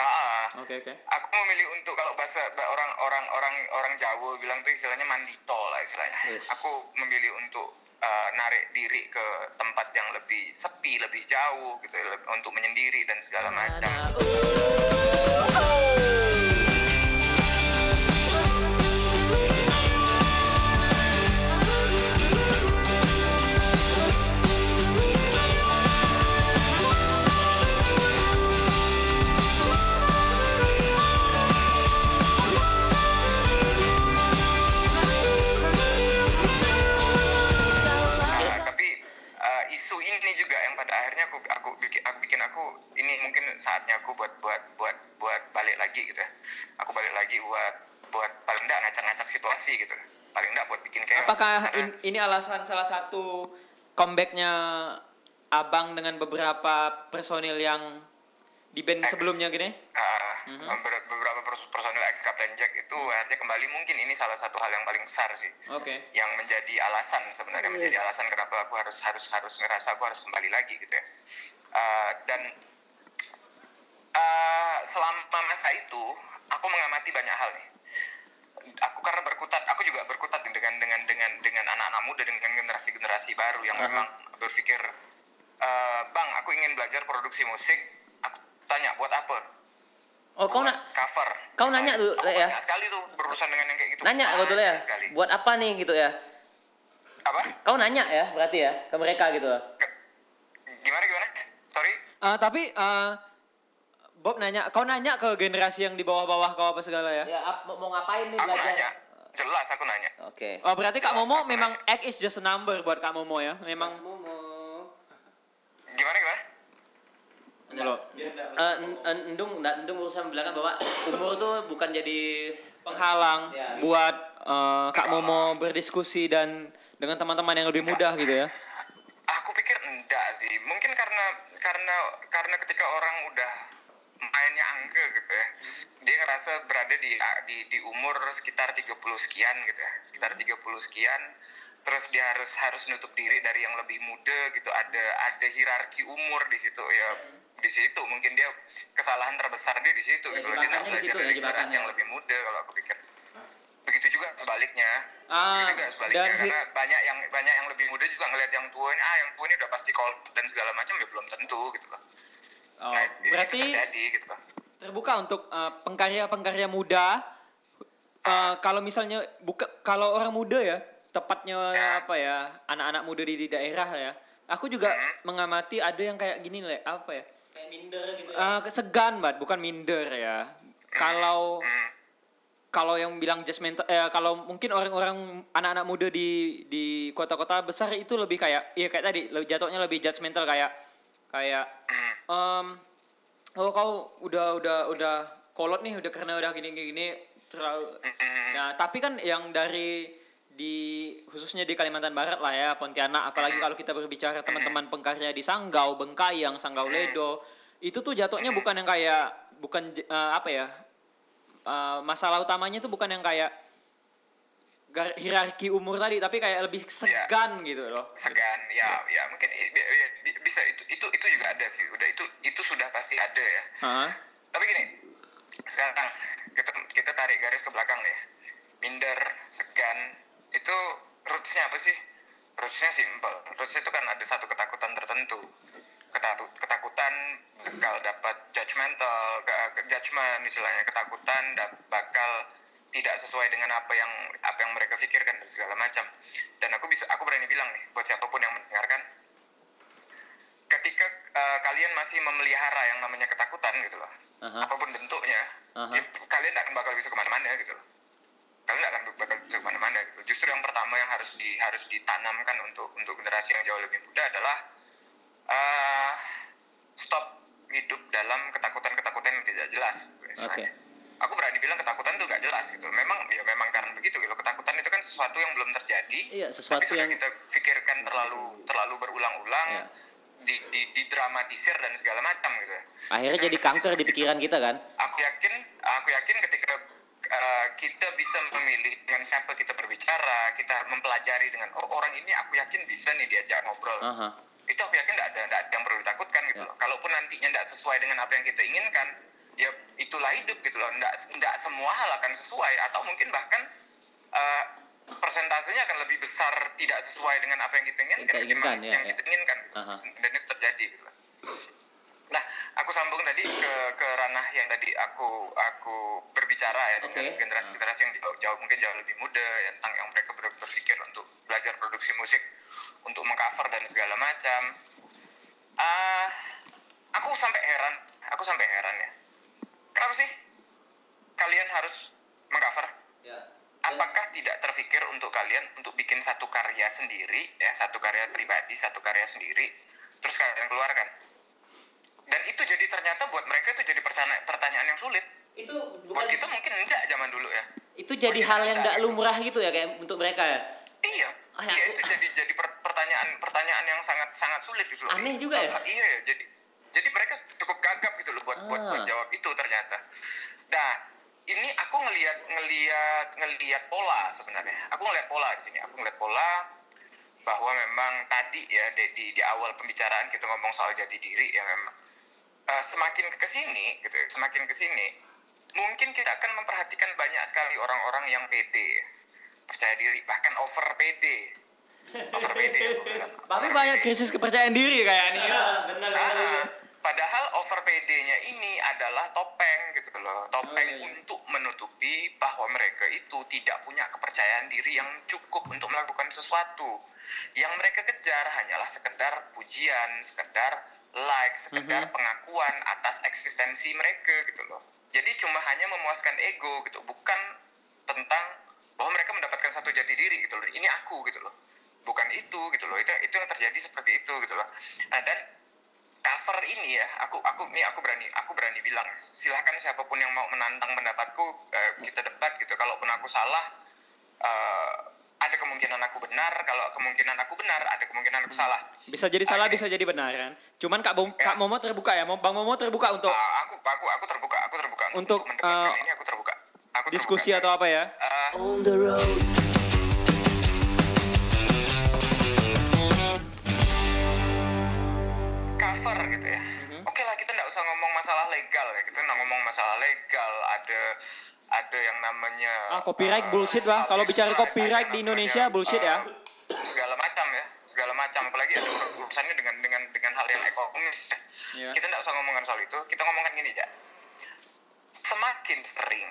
Speaker 8: Ah, ah.
Speaker 4: Oke, oke.
Speaker 8: aku memilih untuk kalau bahasa orang orang orang orang Jawa bilang tuh istilahnya mandito lah istilahnya.
Speaker 2: Yes.
Speaker 8: Aku memilih untuk uh, narik diri ke tempat yang lebih sepi, lebih jauh gitu ya, untuk menyendiri dan segala macam. Nah, aku buat buat buat buat balik lagi gitu ya. Aku balik lagi buat buat paling enggak ngacak-ngacak situasi gitu. Paling enggak buat bikin kayak
Speaker 4: Apakah in- ini alasan salah satu comebacknya Abang dengan beberapa personil yang di band sebelumnya gini? Mhm.
Speaker 8: ber- beberapa pers- personil ex Captain Jack itu akhirnya kembali mungkin ini salah satu hal yang paling besar sih
Speaker 4: Oke.
Speaker 8: yang menjadi alasan sebenarnya menjadi alasan kenapa aku harus harus harus ngerasa aku harus kembali lagi gitu ya Ah, dan ah, selama masa itu aku mengamati banyak hal nih aku karena berkutat aku juga berkutat dengan dengan dengan dengan anak-anak muda dengan generasi generasi baru yang
Speaker 2: Aha.
Speaker 8: memang berpikir "Eh, bang aku ingin belajar produksi musik aku tanya buat apa
Speaker 2: Oh, kau
Speaker 8: buat
Speaker 2: nak
Speaker 8: cover
Speaker 2: kau nanya tuh,
Speaker 8: Aku
Speaker 2: Le, ya?
Speaker 8: banyak sekali tuh berurusan dengan yang kayak gitu
Speaker 2: nanya kau tuh ya.
Speaker 8: Sekali.
Speaker 2: Buat apa nih gitu ya?
Speaker 8: apa
Speaker 2: Kau nanya ya berarti ya ke mereka gitu.
Speaker 8: Ke- gimana gimana sorry
Speaker 4: Eh, tapi eh, Bob nanya, kau nanya ke generasi yang di bawah-bawah kau apa segala ya?
Speaker 2: Ya, ap- mau, mau ngapain nih
Speaker 8: aku
Speaker 2: belajar?
Speaker 8: nanya jelas aku nanya
Speaker 2: Oke.
Speaker 4: Oh berarti Kak
Speaker 8: Jelas,
Speaker 4: Momo
Speaker 8: aku
Speaker 4: memang
Speaker 8: nanya.
Speaker 4: X is just a number buat Kak Momo ya? Memang
Speaker 8: gimana gimana
Speaker 2: Enggak. Eh, en- en- Endung, nggak Endung berusaha bilang bahwa umur tuh bukan jadi
Speaker 4: penghalang
Speaker 2: Ya.
Speaker 4: buat eh, Kak Momo berdiskusi dan dengan teman-teman yang lebih mudah gitu ya?
Speaker 8: aku pikir enggak sih mungkin karena karena karena ketika orang udah mainnya angke gitu ya. Dia ngerasa berada di di di umur sekitar 30 sekian gitu ya. Sekitar 30 sekian. Terus dia harus harus nutup diri dari yang lebih muda gitu. Ada ada hierarki umur di situ ya. Di situ mungkin dia kesalahan terbesar dia di situ
Speaker 2: Ya,
Speaker 8: gitu loh. Dia nggak
Speaker 2: jebakannya di
Speaker 8: belajar
Speaker 2: situ ya,
Speaker 8: dari generasi yang lebih muda kalau aku pikir. Begitu juga sebaliknya.
Speaker 4: Ah,
Speaker 8: itu juga sebaliknya
Speaker 4: dan
Speaker 8: karena banyak yang banyak yang lebih muda juga ngelihat yang tua ini ah yang tua ini udah pasti call dan segala macam ya belum tentu gitu loh.
Speaker 4: Oh,
Speaker 8: Nah, itu
Speaker 4: berarti
Speaker 8: terjadi gitu
Speaker 4: terbuka untuk eh, pengkarya-pengkarya muda. Eh, kalau misalnya buka kalau orang muda ya, tepatnya
Speaker 8: Ya.
Speaker 4: apa ya, anak-anak muda di, di daerah ya. Aku juga
Speaker 8: Hmm.
Speaker 4: mengamati ada yang kayak gini le, apa ya?
Speaker 2: kayak minder gitu ya.
Speaker 4: Eh, segan banget, bukan minder ya. Kalau
Speaker 8: Hmm.
Speaker 4: kalau yang bilang judgmental eh kalau mungkin orang-orang anak-anak muda di di kota-kota besar itu lebih kayak iya kayak tadi jatuhnya lebih judgmental kayak kayak
Speaker 8: Hmm.
Speaker 4: em oh kau udah udah udah kolot nih udah karena udah gini gini, gini terlalu nah tapi kan yang dari di khususnya di Kalimantan Barat lah ya Pontianak apalagi kalau kita berbicara teman-teman pengkarya di Sanggau Bengkayang Sanggau Ledo itu tuh jatuhnya bukan yang kayak bukan eh, apa ya eh, masalah utamanya itu bukan yang kayak hierarki umur tadi tapi kayak lebih segan gitu loh
Speaker 8: segan ya ya mungkin i- bi- bi- bi- bisa itu itu itu juga ada sih udah itu itu sudah pasti ada ya
Speaker 4: Hah?
Speaker 8: tapi gini sekarang kita kita tarik garis ke belakang ya. Minder, segan, itu rootsnya apa sih? Rootsnya simple. Rootsnya itu kan ada satu ketakutan tertentu. Ketakutan bakal dapat judgmental, ke- ke- judgment istilahnya, ketakutan bakal tidak sesuai dengan apa yang apa yang mereka pikirkan dan segala macam. Dan aku bisa aku berani bilang nih buat siapa pun yang mendengarkan, ketika eh, kalian masih memelihara yang namanya ketakutan gitu loh,
Speaker 2: Aha.
Speaker 8: apa pun bentuknya,
Speaker 2: Aha.
Speaker 8: ya, kalian tidak akan bakal bisa ke mana-mana gitu loh. Kalian tidak akan bakal bisa ke mana-mana gitu. Justru yang pertama yang harus di harus ditanamkan untuk untuk generasi yang jauh lebih muda adalah eh stop hidup dalam ketakutan-ketakutan yang tidak jelas. gitu, istilahnya. Aku berani bilang ketakutan itu nggak jelas gitu. Memang ya memang karena begitu gitu. Ketakutan itu kan sesuatu yang belum terjadi.
Speaker 2: Iya,
Speaker 8: tapi
Speaker 2: sesuatu
Speaker 8: sudah
Speaker 2: yang
Speaker 8: kita pikirkan terlalu terlalu berulang-ulang,
Speaker 2: Iya.
Speaker 8: di, di, didramatisir dan segala macam gitu.
Speaker 2: akhirnya jadi kanker di pikiran kita kan.
Speaker 8: Aku yakin, aku yakin ketika uh, kita bisa memilih dengan siapa kita berbicara, kita mempelajari dengan oh orang ini aku yakin bisa nih diajak ngobrol.
Speaker 2: Aha.
Speaker 8: Itu aku yakin tidak ada, nggak ada yang perlu ditakutkan gitu
Speaker 2: Ya.
Speaker 8: loh. Kalaupun nantinya tidak sesuai dengan apa yang kita inginkan, ya itulah hidup gitu loh. Tidak, tidak semua hal akan sesuai atau mungkin bahkan uh, persentasenya akan lebih besar tidak sesuai dengan apa yang kita inginkan,
Speaker 2: Kita inginkan,
Speaker 8: ketimbang
Speaker 2: ya,
Speaker 8: yang
Speaker 2: ya.
Speaker 8: kita inginkan.
Speaker 2: Aha.
Speaker 8: Dan itu terjadi gitu loh. Nah, aku sambung tadi ke ke ranah yang tadi aku aku berbicara ya dengan
Speaker 2: Oke.
Speaker 8: generasi-generasi yang jauh, jauh mungkin jauh lebih muda ya, tentang yang mereka ber- berpikir untuk belajar produksi musik, untuk mengcover dan segala macam. Ah, aku sampai heran, aku sampai heran ya. Kenapa sih kalian harus mengcover?
Speaker 2: Ya.
Speaker 8: Apakah tidak terfikir untuk kalian untuk bikin satu karya sendiri, ya satu karya pribadi, satu karya sendiri, terus kalian keluarkan? Dan itu jadi ternyata buat mereka itu jadi pertanyaan, pertanyaan yang sulit.
Speaker 2: Itu
Speaker 8: Buat kita mungkin enggak zaman dulu ya.
Speaker 2: itu jadi hal yang tidak lumrah gitu ya kayak untuk mereka ya.
Speaker 8: Iya.
Speaker 2: Ah, ya,
Speaker 8: iya
Speaker 2: aku-
Speaker 8: itu jadi jadi per- pertanyaan pertanyaan yang sangat sangat sulit gitu loh.
Speaker 2: Aneh juga ya?
Speaker 8: Iya ya. Jadi jadi mereka cukup gagap gitu loh buat buat, buat
Speaker 2: Ah.
Speaker 8: jawab itu ternyata. Nah ini aku ngelihat ngelihat ngelihat pola sebenarnya. Aku ngelihat pola di sini. Aku ngelihat pola bahwa memang tadi ya di, di, di awal pembicaraan kita ngomong soal jati diri ya memang eh, semakin ke sini gitu ya, semakin ke sini mungkin kita akan memperhatikan banyak sekali orang-orang yang pede percaya diri bahkan over pede over pede aku bilang.
Speaker 4: Tapi banyak krisis kepercayaan diri kayaknya.
Speaker 2: benar
Speaker 8: Ah, padahal over PD-nya ini adalah topeng gitu loh. Topeng
Speaker 4: Oh, iya, iya.
Speaker 8: untuk menutupi bahwa mereka itu tidak punya kepercayaan diri yang cukup untuk melakukan sesuatu. Yang mereka kejar hanyalah sekedar pujian, sekedar like, sekedar
Speaker 4: Mhm.
Speaker 8: pengakuan atas eksistensi mereka gitu loh. Jadi cuma hanya memuaskan ego gitu, bukan tentang bahwa mereka mendapatkan satu jati diri gitu loh. Ini aku gitu loh. Bukan itu gitu loh. Itu itu yang terjadi seperti itu gitu loh. Nah, dan cover ini ya aku aku nih aku berani aku berani bilang silahkan siapa pun yang mau menantang pendapatku eh, kita debat gitu kalaupun aku salah eh, ada kemungkinan aku benar kalau kemungkinan aku benar ada kemungkinan aku salah
Speaker 4: Bisa jadi salah,
Speaker 8: Akhirnya-
Speaker 4: bisa jadi benar kan. Cuman Kak Bom,
Speaker 8: Ya.
Speaker 4: Kak Momo terbuka ya, Bang Momo terbuka untuk
Speaker 8: Ah, aku aku aku terbuka aku terbuka
Speaker 4: Untuk,
Speaker 8: mendebatkan
Speaker 4: eh,
Speaker 8: ini aku terbuka aku
Speaker 4: diskusi
Speaker 8: terbuka.
Speaker 4: atau apa ya.
Speaker 8: Eh, cover gitu ya.
Speaker 4: Mhm.
Speaker 8: Oke lah kita nggak usah ngomong masalah legal ya. Kita nggak ngomong masalah legal. Ada ada yang namanya
Speaker 4: Ah, copyright
Speaker 8: eh,
Speaker 4: bullshit, Bang. Kalau bicara
Speaker 8: right,
Speaker 4: copyright di
Speaker 8: namanya,
Speaker 4: Indonesia, bullshit ya.
Speaker 8: eh, Segala macam ya, segala macam. Apalagi ada ur- urusannya dengan dengan dengan hal yang ekonomis. Ya.
Speaker 4: Iya.
Speaker 8: Kita nggak usah ngomongin soal itu. Kita ngomongkan gini ya. Semakin sering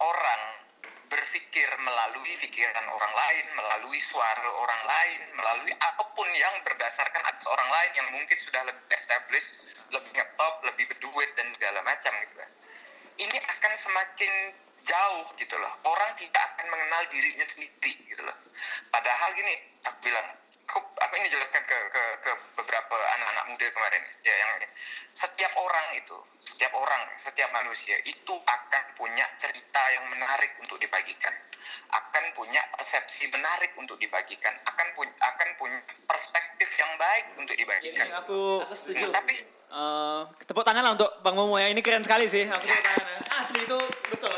Speaker 8: orang berpikir melalui pikiran orang lain, melalui suara orang lain, melalui apa pun yang berdasarkan atas orang lain yang mungkin sudah lebih established, lebih ngetop, lebih berduit dan segala macam gitu kan. Ini akan semakin jauh gitu loh. Orang tidak akan mengenal dirinya sendiri gitu loh. Padahal gini, aku bilang, aku, aku ini jelaskan ke, ke, ke beberapa anak-anak muda kemarin ya yang setiap orang itu, setiap orang, setiap manusia itu akan punya cerita yang menarik untuk dibagikan, akan punya persepsi menarik untuk dibagikan, akan punya akan punya perspektif yang baik untuk dibagikan.
Speaker 4: Ini aku
Speaker 2: Aku setuju.
Speaker 8: Nah, tapi
Speaker 4: eh, tepuk tangan lah untuk Bang Momo ya. Ini keren sekali sih. Aku tepuk tangan. Asli itu betul.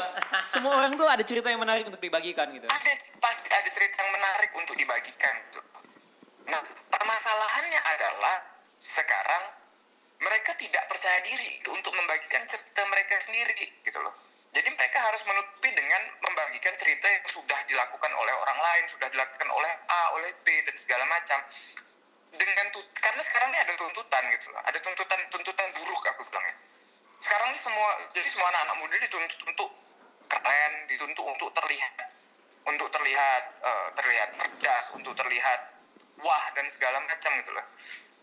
Speaker 4: Semua orang tuh ada cerita yang menarik untuk dibagikan gitu.
Speaker 8: ada pasti ada cerita yang menarik untuk dibagikan gitu. Nah, permasalahannya adalah sekarang mereka tidak percaya diri untuk membagikan cerita mereka sendiri gitu loh. Jadi mereka harus menutupi dengan membagikan cerita yang sudah dilakukan oleh orang lain, sudah dilakukan oleh A, oleh B dan segala macam. Dengan karena sekarang ini ada tuntutan gitu loh. Ada tuntutan tuntutan buruk aku bilang ya. Sekarang ini semua jadi semua anak-anak muda dituntut untuk keren, dituntut untuk terlihat untuk terlihat eh, terlihat cerdas, untuk terlihat wah dan segala macam gitu loh.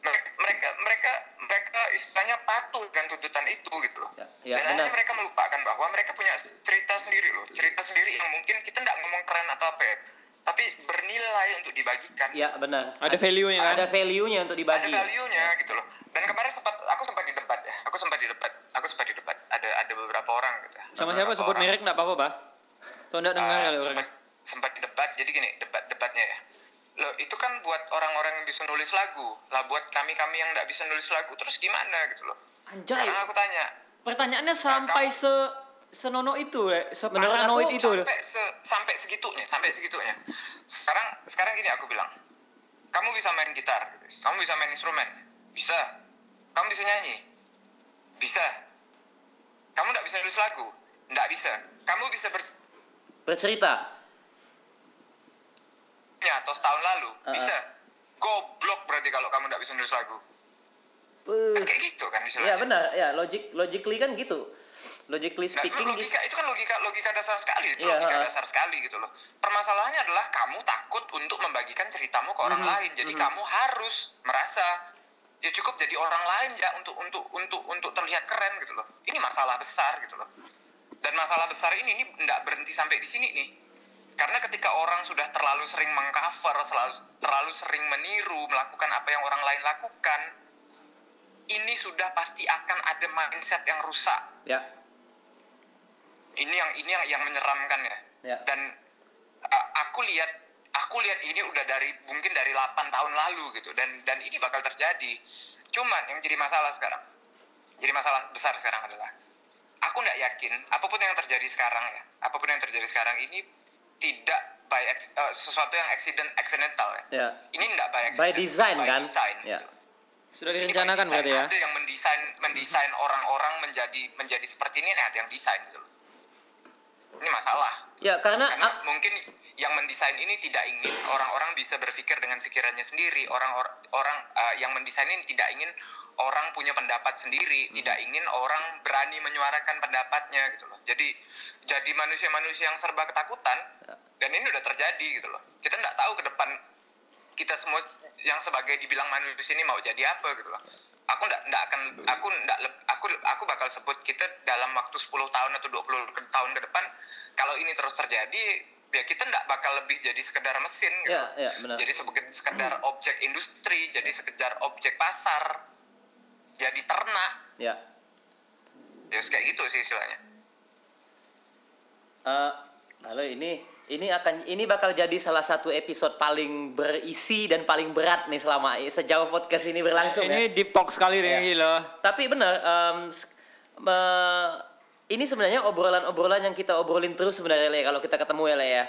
Speaker 8: Mereka mereka mereka, mereka istilahnya patuh dengan tuntutan itu gitu loh.
Speaker 2: Ya, ya,
Speaker 8: dan
Speaker 2: benar.
Speaker 8: akhirnya mereka melupakan bahwa mereka punya cerita sendiri loh, cerita sendiri yang mungkin kita nggak ngomong keren atau apa ya, tapi bernilai untuk dibagikan.
Speaker 2: Ya benar.
Speaker 4: Ada value-nya kan?
Speaker 2: Ada value-nya untuk
Speaker 8: Ada
Speaker 2: dibagi.
Speaker 8: value-nya gitu loh. Dan kemarin sempat aku sempat di debat ya, aku sempat di debat, aku sempat di debat. Ada ada beberapa orang gitu. ya.
Speaker 4: Sama siapa sebut
Speaker 8: orang.
Speaker 4: merek enggak apa-apa, Pak? Tuh enggak dengar
Speaker 8: Ah,
Speaker 4: kali
Speaker 8: sempat,
Speaker 4: orangnya.
Speaker 8: sempat debat jadi gini debat debatnya ya loh itu kan buat orang-orang yang bisa nulis lagu lah buat kami kami yang nggak bisa nulis lagu terus gimana gitu loh
Speaker 4: Anjay.
Speaker 8: sekarang aku tanya
Speaker 4: Pertanyaannya sampai se senono itu, separanoid
Speaker 2: aku
Speaker 4: itu.
Speaker 8: Sampai se- sampai segitunya sampai segitunya sekarang sekarang gini aku bilang kamu bisa main gitar gitu. kamu bisa main instrumen bisa kamu bisa nyanyi bisa kamu nggak bisa nulis lagu nggak bisa kamu bisa ber
Speaker 2: Bercerita.
Speaker 8: atau setahun lalu
Speaker 2: Uh-uh.
Speaker 8: bisa goblok berarti kalau kamu nggak bisa nulis lagu
Speaker 2: Uh,
Speaker 8: kan kayak gitu kan istilahnya
Speaker 2: ya benar, ya logik logically kan gitu. Logically
Speaker 8: Nah,
Speaker 2: speaking gitu.
Speaker 8: logika itu kan logika logika dasar sekali itu
Speaker 2: Iya,
Speaker 8: logika
Speaker 2: ha-ha.
Speaker 8: dasar sekali gitu loh permasalahannya adalah kamu takut untuk membagikan ceritamu ke orang
Speaker 2: Mhm,
Speaker 8: lain jadi
Speaker 2: mhm.
Speaker 8: kamu harus merasa ya cukup jadi orang lain ya untuk untuk untuk untuk terlihat keren gitu loh. Ini masalah besar gitu loh. Dan masalah besar ini ini tidak berhenti sampai di sini nih. Karena ketika orang sudah terlalu sering mengcover selalu terlalu sering meniru melakukan apa yang orang lain lakukan ini sudah pasti akan ada mindset yang rusak.
Speaker 2: Ya,
Speaker 8: ini yang ini yang yang menyeramkan ya.
Speaker 2: Ya.
Speaker 8: dan uh, aku lihat aku lihat ini udah dari mungkin dari 8 tahun lalu gitu dan dan ini bakal terjadi cuman yang jadi masalah sekarang jadi masalah besar sekarang adalah aku nggak yakin apa pun yang terjadi sekarang ya apa pun yang terjadi sekarang ini tidak by uh, sesuatu yang accident accidental ya
Speaker 2: Ya.
Speaker 8: ini nggak by
Speaker 2: By
Speaker 8: accident
Speaker 2: design
Speaker 8: by
Speaker 2: kan?
Speaker 8: design,
Speaker 2: Ya.
Speaker 8: gitu.
Speaker 4: Sudah
Speaker 8: by
Speaker 4: direncanakan
Speaker 8: design.
Speaker 4: berarti ya.
Speaker 8: Ada yang mendesain mendesain orang-orang menjadi menjadi seperti ini, ada yang desain gitu. Ini masalah.
Speaker 2: Ya, karena
Speaker 8: Karena mungkin yang mendesain ini tidak ingin orang-orang bisa berpikir dengan pikirannya sendiri. Orang orang uh, yang mendesain ini tidak ingin orang punya pendapat sendiri,
Speaker 2: Hmm.
Speaker 8: tidak ingin orang berani menyuarakan pendapatnya gitu loh. Jadi jadi manusia-manusia yang serba ketakutan
Speaker 2: Ya.
Speaker 8: dan ini udah terjadi gitu loh. Kita nggak tahu ke depan kita semua yang sebagai dibilang manusia ini mau jadi apa gitu loh. Aku nggak nggak akan aku nggak aku aku bakal sebut kita dalam waktu 10 tahun atau 20 ke- tahun ke depan kalau ini terus terjadi ya kita nggak bakal lebih jadi sekedar mesin gitu.
Speaker 2: ya, ya benar.
Speaker 8: Jadi sebagai sekedar objek industri, jadi sekedar objek pasar, jadi ternak,
Speaker 2: Ya.
Speaker 8: ya kayak gitu sih istilahnya.
Speaker 2: Eh, lalu ini ini akan ini bakal jadi salah satu episode paling berisi dan paling berat nih selama sejauh podcast ini berlangsung ya.
Speaker 4: Ini deep talk sekali
Speaker 2: Ya.
Speaker 4: nih gila.
Speaker 2: Tapi benar, me- ini sebenarnya obrolan-obrolan yang kita obrolin terus sebenarnya Le, kalau kita ketemu ya Le ya.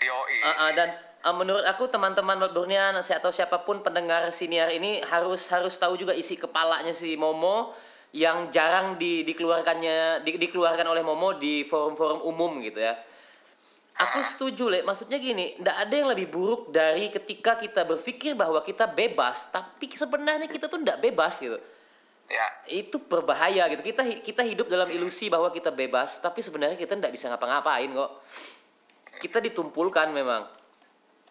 Speaker 8: Yoi.
Speaker 2: Ah, ah, dan ah, menurut aku teman-teman Lordurnian atau siapa pun pendengar siniar ini harus harus tahu juga isi kepalanya si Momo yang jarang di, dikeluarkannya di- dikeluarkan oleh Momo di forum-forum umum gitu ya. Aku setuju, Le. Maksudnya gini, ndak ada yang lebih buruk dari ketika kita berpikir bahwa kita bebas, tapi sebenarnya kita tuh ndak bebas gitu.
Speaker 8: Ya.
Speaker 2: Itu berbahaya gitu. Kita kita hidup dalam ilusi bahwa kita bebas, tapi sebenarnya kita ndak bisa ngapa-ngapain kok. Kita ditumpulkan memang.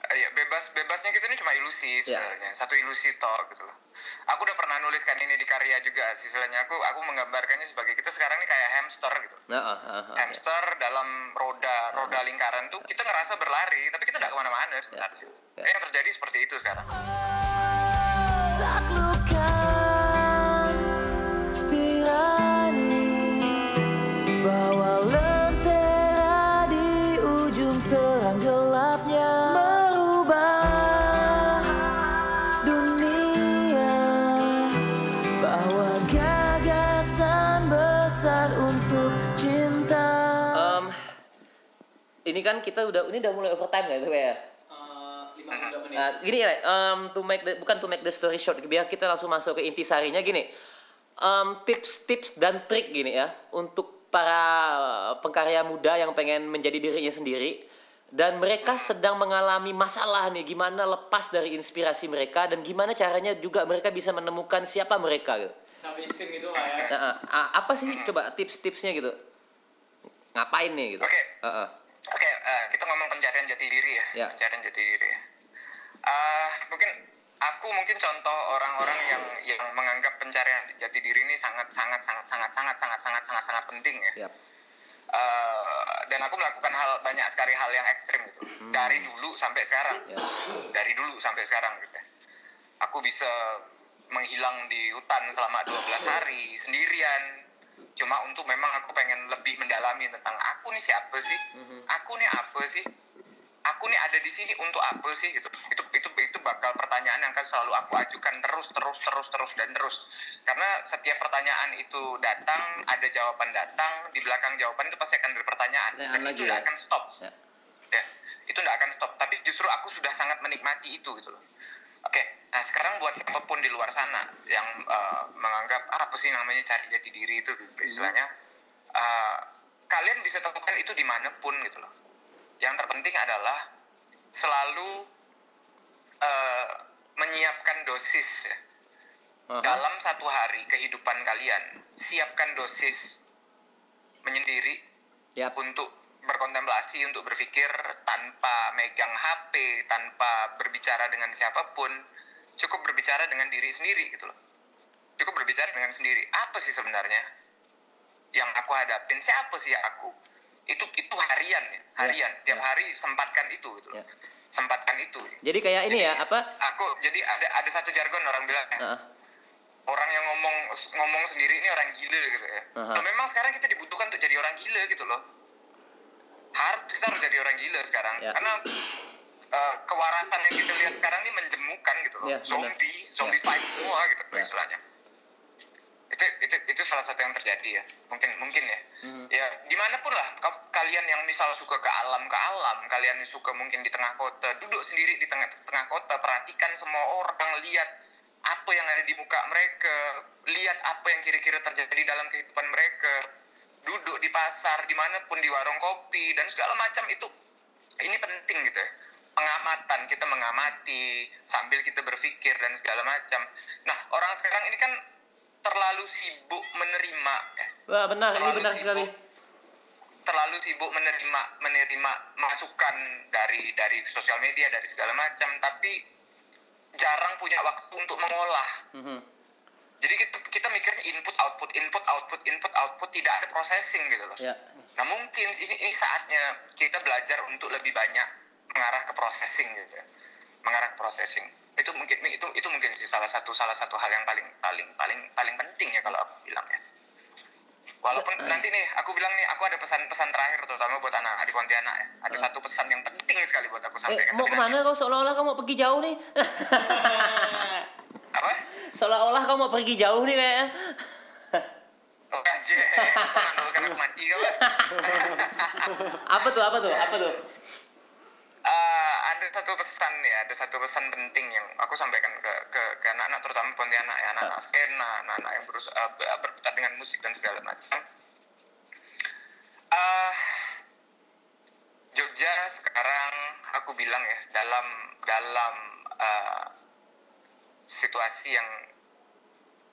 Speaker 8: Ya bebas bebasnya kita ini cuma ilusi
Speaker 2: Ya.
Speaker 8: sebenarnya satu ilusi toh gitu loh aku udah pernah nuliskan ini di karya juga sih istilahnya aku aku menggambarkannya sebagai kita sekarang ini kayak hamster gitu
Speaker 2: Nah, ah, ah, ah, ya.
Speaker 8: hamster dalam roda roda lingkaran tuh kita ngerasa berlari tapi kita nggak ke mana-mana sebenarnya
Speaker 2: Ya.
Speaker 8: Ini yang terjadi seperti itu sekarang
Speaker 2: kan kita udah ini udah mulai overtime ya itu ya. Nah, gini ya, em, to make the, bukan to make the story short, biar kita langsung masuk ke intisarinya gini. Em, tips-tips dan trik gini ya untuk para pengkarya muda yang pengen menjadi dirinya sendiri dan mereka sedang mengalami masalah nih gimana lepas dari inspirasi mereka dan gimana caranya juga mereka bisa menemukan siapa mereka gitu.
Speaker 4: Self esteem gitu lah ya.
Speaker 2: Nah, a- apa sih coba tips-tipsnya gitu? Ngapain nih gitu?
Speaker 8: Oke.
Speaker 2: Heeh.
Speaker 8: Oke, eh, kita ngomong pencarian jati diri ya.
Speaker 2: Ya.
Speaker 8: Pencarian jati diri ya. Eh, mungkin aku mungkin contoh orang-orang yang yang menganggap pencarian jati diri ini sangat sangat sangat sangat sangat sangat sangat sangat sangat penting ya.
Speaker 2: Yap.
Speaker 8: Eh, dan aku melakukan hal banyak sekali hal yang ekstrim gitu. Dari dulu sampai sekarang.
Speaker 2: Ya.
Speaker 8: Dari dulu sampai sekarang gitu. ya. Aku bisa menghilang di hutan selama 12 hari sendirian. Cuma untuk memang aku pengen lebih mendalami tentang aku nih siapa sih?
Speaker 2: Mhm.
Speaker 8: Aku nih apa sih? Aku nih ada di sini untuk apa sih gitu. Itu itu itu bakal pertanyaan yang akan selalu aku ajukan terus terus terus terus dan terus. Karena setiap pertanyaan itu datang, ada jawaban datang, di belakang jawaban itu pasti akan ada pertanyaan.
Speaker 2: Pertanyaan
Speaker 8: Dan itu nggak
Speaker 2: ya.
Speaker 8: akan stop
Speaker 2: Ya.
Speaker 8: ya itu nggak akan stop tapi justru aku sudah sangat menikmati itu gitu loh oke nah sekarang buat siapa pun di luar sana yang eh, menganggap ah, apa sih namanya cari jati diri itu gitu, istilahnya eh, kalian bisa temukan itu di mana pun gitu loh yang terpenting adalah selalu eh, menyiapkan dosis ya.
Speaker 2: Aha.
Speaker 8: dalam satu hari kehidupan kalian siapkan dosis menyendiri
Speaker 2: Yap.
Speaker 8: untuk berkontemplasi, untuk berpikir tanpa megang HP, tanpa berbicara dengan siapa pun, cukup berbicara dengan diri sendiri gitu loh. Cukup berbicara dengan sendiri. Apa sih sebenarnya yang aku hadapin? Siapa sih aku? Itu itu harian ya, harian. Tiap
Speaker 2: ya.
Speaker 8: hari sempatkan itu gitu loh.
Speaker 2: Ya.
Speaker 8: Sempatkan itu.
Speaker 2: Jadi kayak ini ya, apa?
Speaker 8: Aku jadi ada ada satu jargon orang bilang ya,
Speaker 2: Heeh.
Speaker 8: orang yang ngomong ngomong sendiri ini orang gila gitu ya.
Speaker 2: Aha.
Speaker 8: Nah, memang sekarang kita dibutuhkan untuk jadi orang gila gitu loh. Harus kita harus jadi orang gila sekarang
Speaker 2: Ya.
Speaker 8: karena eh, kewarasan yang kita lihat sekarang ini menjemukan gitu loh.
Speaker 2: Ya, benar.
Speaker 8: zombie, zombie
Speaker 2: Ya.
Speaker 8: fight semua gitu
Speaker 2: Ya.
Speaker 8: istilahnya. Itu itu itu salah satu yang terjadi ya. Mungkin mungkin ya.
Speaker 2: Mhm.
Speaker 8: Ya di mana pun lah ka- kalian yang misal suka ke alam ke alam, kalian yang suka mungkin di tengah kota, duduk sendiri di tengah tengah kota, perhatikan semua orang, lihat apa yang ada di muka mereka, lihat apa yang kira-kira terjadi dalam kehidupan mereka, duduk di pasar, di mana pun di warung kopi dan segala macam itu ini penting gitu ya. Pengamatan kita mengamati sambil kita berpikir dan segala macam. Nah orang sekarang ini kan terlalu sibuk menerima ya
Speaker 2: Wah, benar, ini
Speaker 8: terlalu
Speaker 2: benar
Speaker 8: sibuk-
Speaker 2: sekali.
Speaker 8: terlalu sibuk menerima menerima masukan dari dari sosial media dari segala macam tapi jarang punya waktu untuk mengolah jadi kita, input output input output input output tidak ada processing gitu loh.
Speaker 2: Ya.
Speaker 8: nah mungkin ini, ini saatnya kita belajar untuk lebih banyak mengarah ke processing gitu ya. Mengarah ke processing. Itu mungkin itu itu mungkin sih salah satu salah satu hal yang paling paling paling paling penting ya kalau aku bilang ya. Walaupun nanti nih aku bilang nih aku ada pesan-pesan terakhir terutama buat anak di Pontianak ya. Ada
Speaker 2: Ah.
Speaker 8: satu pesan yang penting sekali buat aku
Speaker 2: Eh,
Speaker 8: sampaikan.
Speaker 2: mau
Speaker 8: Tapi
Speaker 2: ke
Speaker 8: mana
Speaker 2: kau? Seolah-olah kau mau pergi jauh nih?
Speaker 8: apa
Speaker 2: seolah-olah kau mau pergi jauh nih kayaknya.
Speaker 8: oh aja aku mati kau
Speaker 2: apa tuh? Apa tuh? Apa tuh?
Speaker 8: Eh, ada satu pesan ya, ada satu pesan penting yang aku sampaikan ke ke, ke anak-anak terutama Pontianak ya, anak-anak skena, anak-anak yang berusaha uh, berputar dengan musik dan segala macam. Eh, Jogja sekarang aku bilang ya dalam dalam eh, situasi yang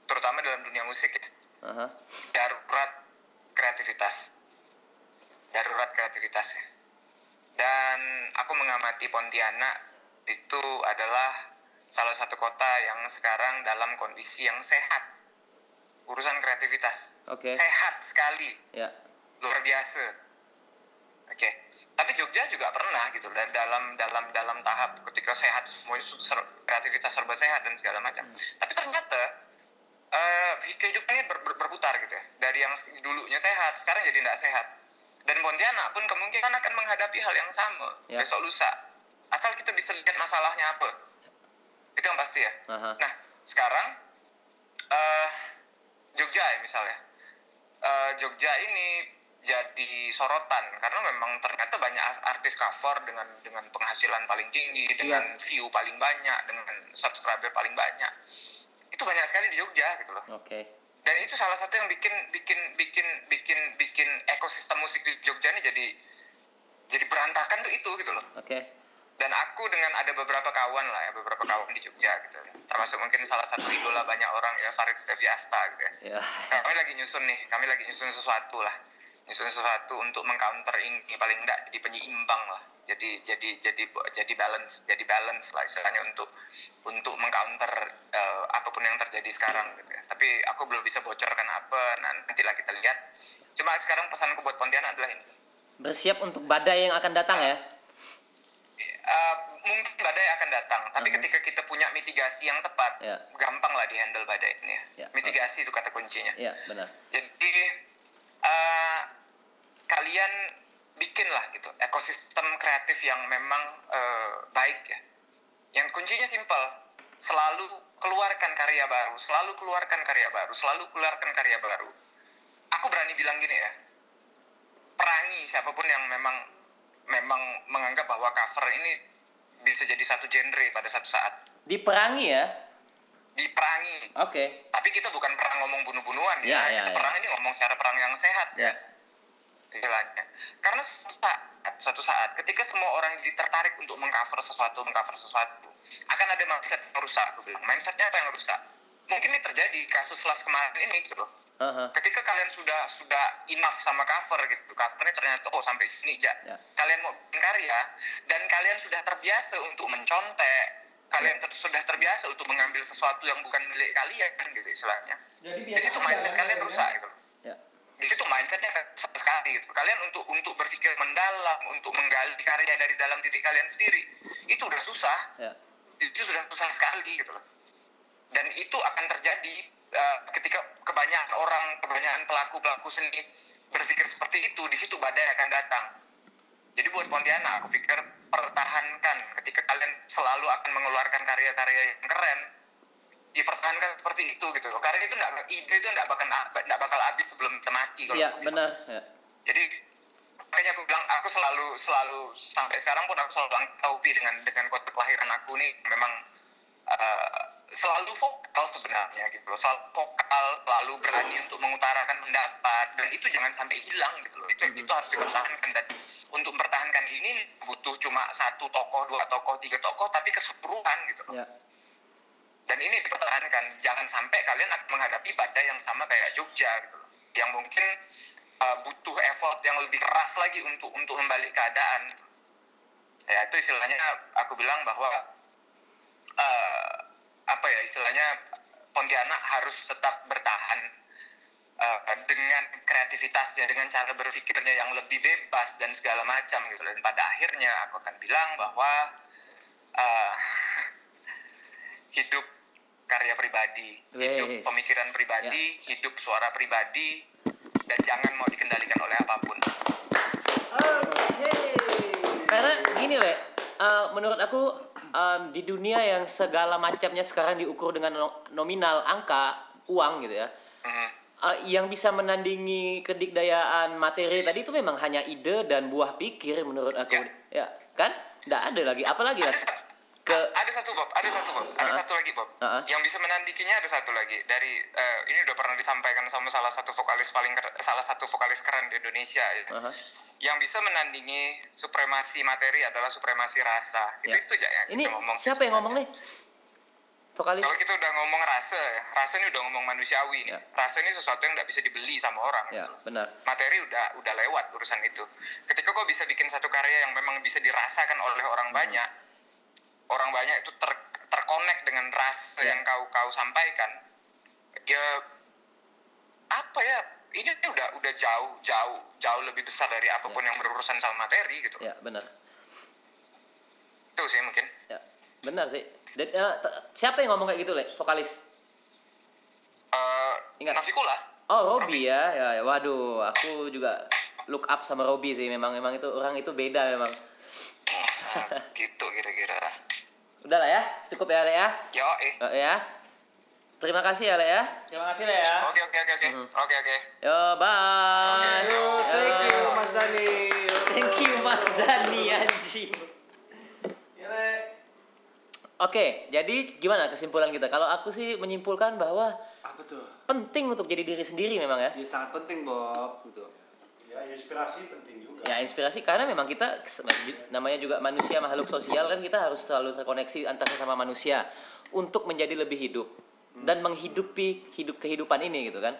Speaker 8: terutama dalam dunia musik ya.
Speaker 2: Aha.
Speaker 8: darurat kreativitas. Darurat kreativitas ya dan aku mengamati Pontianak itu adalah salah satu kota yang sekarang dalam kondisi yang sehat. Urusan kreativitas.
Speaker 2: Oke.
Speaker 8: sehat sekali.
Speaker 2: Ya.
Speaker 8: luar biasa oke. Tapi Jogja juga pernah gitu dan dalam dalam dalam tahap ketika sehat semua ser- kreativitas serba sehat dan segala macam. Tapi ternyata eh kehidupannya ber- ber- berputar gitu ya. Dari yang dulunya sehat sekarang jadi tidak sehat. Dan Pontianak pun kemungkinan akan menghadapi hal yang sama.
Speaker 2: Ya.
Speaker 8: besok lusa. Asal kita bisa lihat masalahnya apa. Itu yang pasti ya.
Speaker 2: Aha.
Speaker 8: Nah, sekarang eh Jogja ya misalnya. Eh, Jogja ini jadi sorotan karena memang ternyata banyak artis cover dengan dengan penghasilan paling tinggi, dengan view paling banyak, dengan subscriber paling banyak. Itu banyak sekali di Jogja gitu loh.
Speaker 2: Oke.
Speaker 8: dan itu salah satu yang bikin bikin bikin bikin bikin ekosistem musik di Jogja ini jadi jadi berantakan tuh itu gitu loh
Speaker 2: Oke.
Speaker 8: dan aku dengan ada beberapa kawan lah ya beberapa kawan di Jogja gitu termasuk mungkin salah satu idola banyak orang ya Farid Steviasta gitu ya
Speaker 2: Ya.
Speaker 8: kami lagi nyusun nih kami lagi nyusun sesuatu lah nyusun sesuatu untuk mengcounter ini paling enggak jadi penyeimbang lah jadi jadi jadi jadi balance jadi balance lah istilahnya untuk untuk mengcounter eh, apa pun yang terjadi sekarang gitu ya tapi aku belum bisa bocorkan apa nah, nantilah kita lihat cuma sekarang pesanku buat Pontianak adalah ini
Speaker 2: Bersiap untuk badai yang akan datang ya.
Speaker 8: Eh, mungkin badai akan datang tapi
Speaker 2: Mhm.
Speaker 8: ketika kita punya mitigasi yang tepat
Speaker 2: Ya.
Speaker 8: gampang lah dihandle badai ini ya,
Speaker 2: Ya.
Speaker 8: mitigasi itu kata kuncinya
Speaker 2: Iya, benar.
Speaker 8: Jadi eh, kalian bikinlah gitu ekosistem kreatif yang memang eh, baik ya. Yang kuncinya simpel, selalu keluarkan karya baru, selalu keluarkan karya baru, selalu keluarkan karya baru. Aku berani bilang gini ya, perangi siapa pun yang memang memang menganggap bahwa cover ini bisa jadi satu genre pada satu saat.
Speaker 2: Diperangi ya.
Speaker 8: Diperangi,
Speaker 2: Oke.
Speaker 8: tapi kita bukan perang ngomong bunuh-bunuhan
Speaker 2: Ya,
Speaker 8: ya,
Speaker 2: ya,
Speaker 8: kita
Speaker 2: ya.
Speaker 8: perang ini ngomong secara perang yang sehat
Speaker 2: Ya.
Speaker 8: Istilahnya. Karena suatu saat suatu saat ketika semua orang jadi tertarik untuk mengcover sesuatu mengcover sesuatu akan ada mindset yang rusak. Aku bilang mindsetnya apa yang rusak? Mungkin ini terjadi kasus las kemarin ini gitu loh.
Speaker 2: Aha.
Speaker 8: ketika kalian sudah sudah enough sama cover gitu. Covernya ternyata oh sampai sini aja
Speaker 2: Ya.
Speaker 8: kalian mau bikin karya dan kalian sudah terbiasa untuk mencontek. Kalian ter- sudah terbiasa untuk mengambil sesuatu yang bukan milik kalian gitu istilahnya. Di situ mindset kalian rusak gitu loh.
Speaker 2: Ya.
Speaker 8: Di situ mindsetnya sekali gitu. Kalian untuk untuk berpikir mendalam untuk menggali karya dari dalam diri kalian sendiri itu udah susah.
Speaker 2: Ya.
Speaker 8: itu sudah susah sekali gitu loh. Dan itu akan terjadi uh, ketika kebanyakan orang kebanyakan pelaku pelaku seni berpikir seperti itu di situ badai akan datang. Jadi buat Pontianak aku pikir pertahankan ketika kalian selalu akan mengeluarkan karya-karya yang keren ya pertahankan seperti itu gitu loh karena itu enggak ide itu enggak bakal enggak bakal habis sebelum kita mati kalau
Speaker 2: Iya, benar. Ya.
Speaker 8: Jadi makanya aku bilang aku selalu selalu sampai sekarang pun aku selalu taupi dengan dengan kota kelahiran aku nih memang eh, selalu vokal sebenarnya gitu loh selalu vokal selalu berani untuk mengutarakan pendapat dan itu jangan sampai hilang gitu loh itu itu harus dipertahankan dan untuk mempertahankan ini butuh cuma satu tokoh dua tokoh tiga tokoh tapi keseluruhan gitu loh
Speaker 2: Ya.
Speaker 8: Dan ini dipertahankan. Jangan sampai kalian akan menghadapi badai yang sama kayak Jogja gitu loh. Yang mungkin uh, butuh effort yang lebih keras lagi untuk untuk membalik keadaan. Ya itu istilahnya aku bilang bahwa uh, apa ya istilahnya Pontianak harus tetap bertahan uh, dengan kreativitasnya dengan cara berpikirnya yang lebih bebas dan segala macam gitu dan pada akhirnya aku akan bilang bahwa uh, hidup karya pribadi, hidup pemikiran pribadi, hidup suara pribadi, dan jangan mau dikendalikan oleh apa pun.
Speaker 2: Karena gini le, eh, menurut aku em, di dunia yang segala macamnya sekarang diukur dengan no- nominal angka uang gitu ya,
Speaker 8: Mhm.
Speaker 2: eh, yang bisa menandingi kedikdayaan materi tadi itu memang hanya ide dan buah pikir menurut aku, ya kan? Nggak ada lagi, apalagi ya?
Speaker 8: Ada,
Speaker 2: Ke,
Speaker 8: ada satu Bob, ada satu Bob, ada
Speaker 2: Ah.
Speaker 8: satu lagi Bob.
Speaker 2: Ah.
Speaker 8: Yang bisa menandikinya ada satu lagi dari eh, ini udah pernah disampaikan sama salah satu vokalis paling ker- salah satu vokalis keren di Indonesia ya.
Speaker 2: Aha.
Speaker 8: Yang bisa menandingi supremasi materi adalah supremasi rasa. Itu
Speaker 2: Ya.
Speaker 8: itu aja yang
Speaker 2: ini
Speaker 8: kita ngomong.
Speaker 2: siapa yang ngomong nih? Vokalis?
Speaker 8: Kalau kita udah ngomong rasa, ya, rasa ini udah ngomong manusiawi. nih.
Speaker 2: Ya.
Speaker 8: Rasa ini sesuatu yang nggak bisa dibeli sama orang.
Speaker 2: Ya,
Speaker 8: gitu
Speaker 2: benar.
Speaker 8: materi udah udah lewat urusan itu. Ketika kau bisa bikin satu karya yang memang bisa dirasakan oleh orang
Speaker 2: Hmm.
Speaker 8: banyak, orang banyak itu ter terkonek dengan rasa
Speaker 2: Ya.
Speaker 8: yang kau kau sampaikan, ya apa ya? Ini udah udah jauh jauh jauh lebih besar dari apa pun yang berurusan sama materi gitu.
Speaker 2: Ya, benar.
Speaker 8: Itu sih mungkin.
Speaker 2: Ya, benar sih. Dan, t- siapa yang ngomong kayak gitu, Le? Vokalis?
Speaker 8: Eh
Speaker 2: Ingat.
Speaker 8: Nafikula.
Speaker 2: Oh, Robi ya. ya. ya. Waduh, aku juga look up sama Robi sih. Memang memang itu orang itu beda memang.
Speaker 8: Nah, gitu kira-kira.
Speaker 2: Udah lah ya, cukup ya, Le ya.
Speaker 8: Yo, eh.
Speaker 2: Eh, ya. Terima kasih ya, Le ya.
Speaker 4: Terima kasih Le ya.
Speaker 8: Oke oke oke oke.
Speaker 2: Mhm.
Speaker 8: Oke oke.
Speaker 2: Yo, bye.
Speaker 8: Yo,
Speaker 3: Thank you
Speaker 2: Yo.
Speaker 3: Mas Dani.
Speaker 2: Thank you, Mas Dani anjing. Oke, jadi gimana kesimpulan kita? Kalau aku sih menyimpulkan bahwa
Speaker 3: Apa tuh?
Speaker 2: penting untuk jadi diri sendiri memang ya.
Speaker 3: Ya sangat penting Bob gitu.
Speaker 5: Ya inspirasi penting juga.
Speaker 2: Ya inspirasi karena memang kita namanya juga manusia makhluk sosial kan kita harus selalu terkoneksi antara sama manusia untuk menjadi lebih hidup dan menghidupi hidup kehidupan ini gitu kan.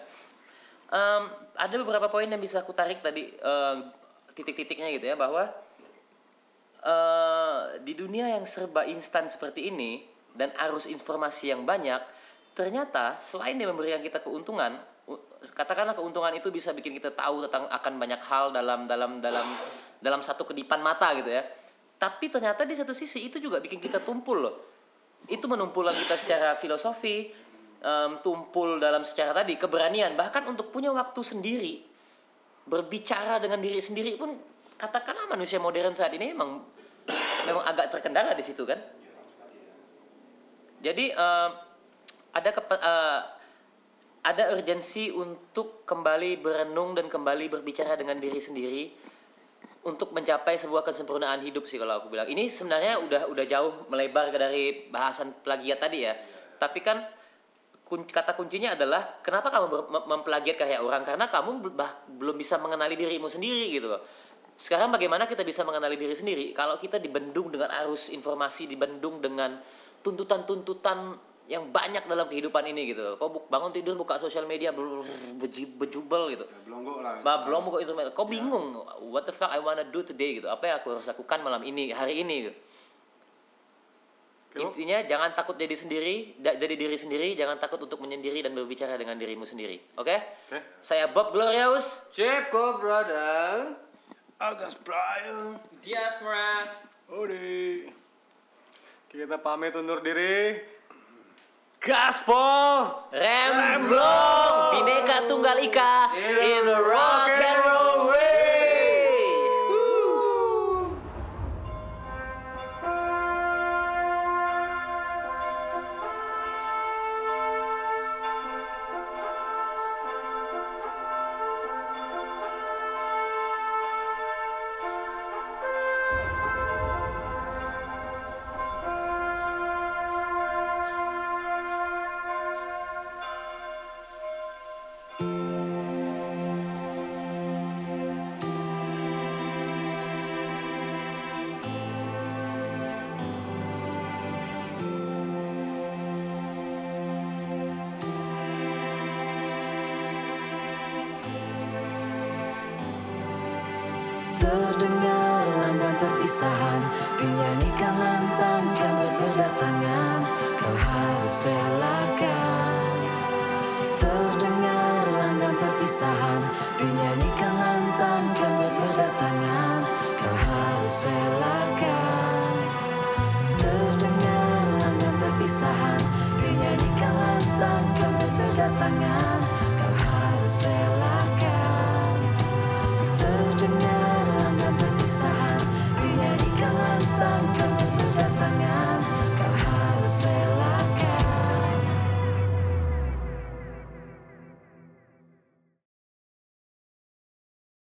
Speaker 2: Em, ada beberapa poin yang bisa aku tarik tadi em, titik-titiknya gitu ya bahwa eh di dunia yang serba instan seperti ini dan arus informasi yang banyak, ternyata selain dia memberikan kita keuntungan, katakanlah keuntungan itu bisa bikin kita tahu tentang akan banyak hal dalam dalam dalam dalam satu kedipan mata gitu ya. Tapi ternyata di satu sisi itu juga bikin kita tumpul loh. Itu menumpulkan kita secara filosofi, em, tumpul dalam secara tadi keberanian, bahkan untuk punya waktu sendiri berbicara dengan diri sendiri pun katakanlah manusia modern saat ini memang memang agak terkendala di situ kan. Jadi eh, ada eh, ada urgensi untuk kembali berenung dan kembali berbicara dengan diri sendiri untuk mencapai sebuah kesempurnaan hidup sih kalau aku bilang. Ini sebenarnya udah udah jauh melebar dari bahasan plagiat tadi ya. Tapi kan kata kuncinya adalah kenapa kamu memplagiat karya orang karena kamu belum bisa mengenali dirimu sendiri gitu loh. Sekarang bagaimana kita bisa mengenali diri sendiri kalau kita dibendung dengan arus informasi, dibendung dengan tuntutan-tuntutan yang banyak dalam kehidupan ini gitu. Kau bangun tidur buka sosial media bejubel gitu.
Speaker 5: Ya, belum lah.
Speaker 2: Bah, belum buka itu kau bingung what the fuck I wanna do today gitu. Apa yang aku harus lakukan malam ini, hari ini gitu. Intinya jangan takut jadi sendiri, da- jadi diri sendiri, jangan takut untuk menyendiri dan berbicara dengan dirimu sendiri. Oke?
Speaker 6: Oke.
Speaker 2: Saya Bob Glorious.
Speaker 3: Chip Cobra dan
Speaker 6: Agas Brian.
Speaker 4: Dias Meras.
Speaker 6: Odi. Kita pamit undur diri. Gaspol.
Speaker 2: Remblong, Bineka Tunggal Ika in rock and roll
Speaker 7: Terdengar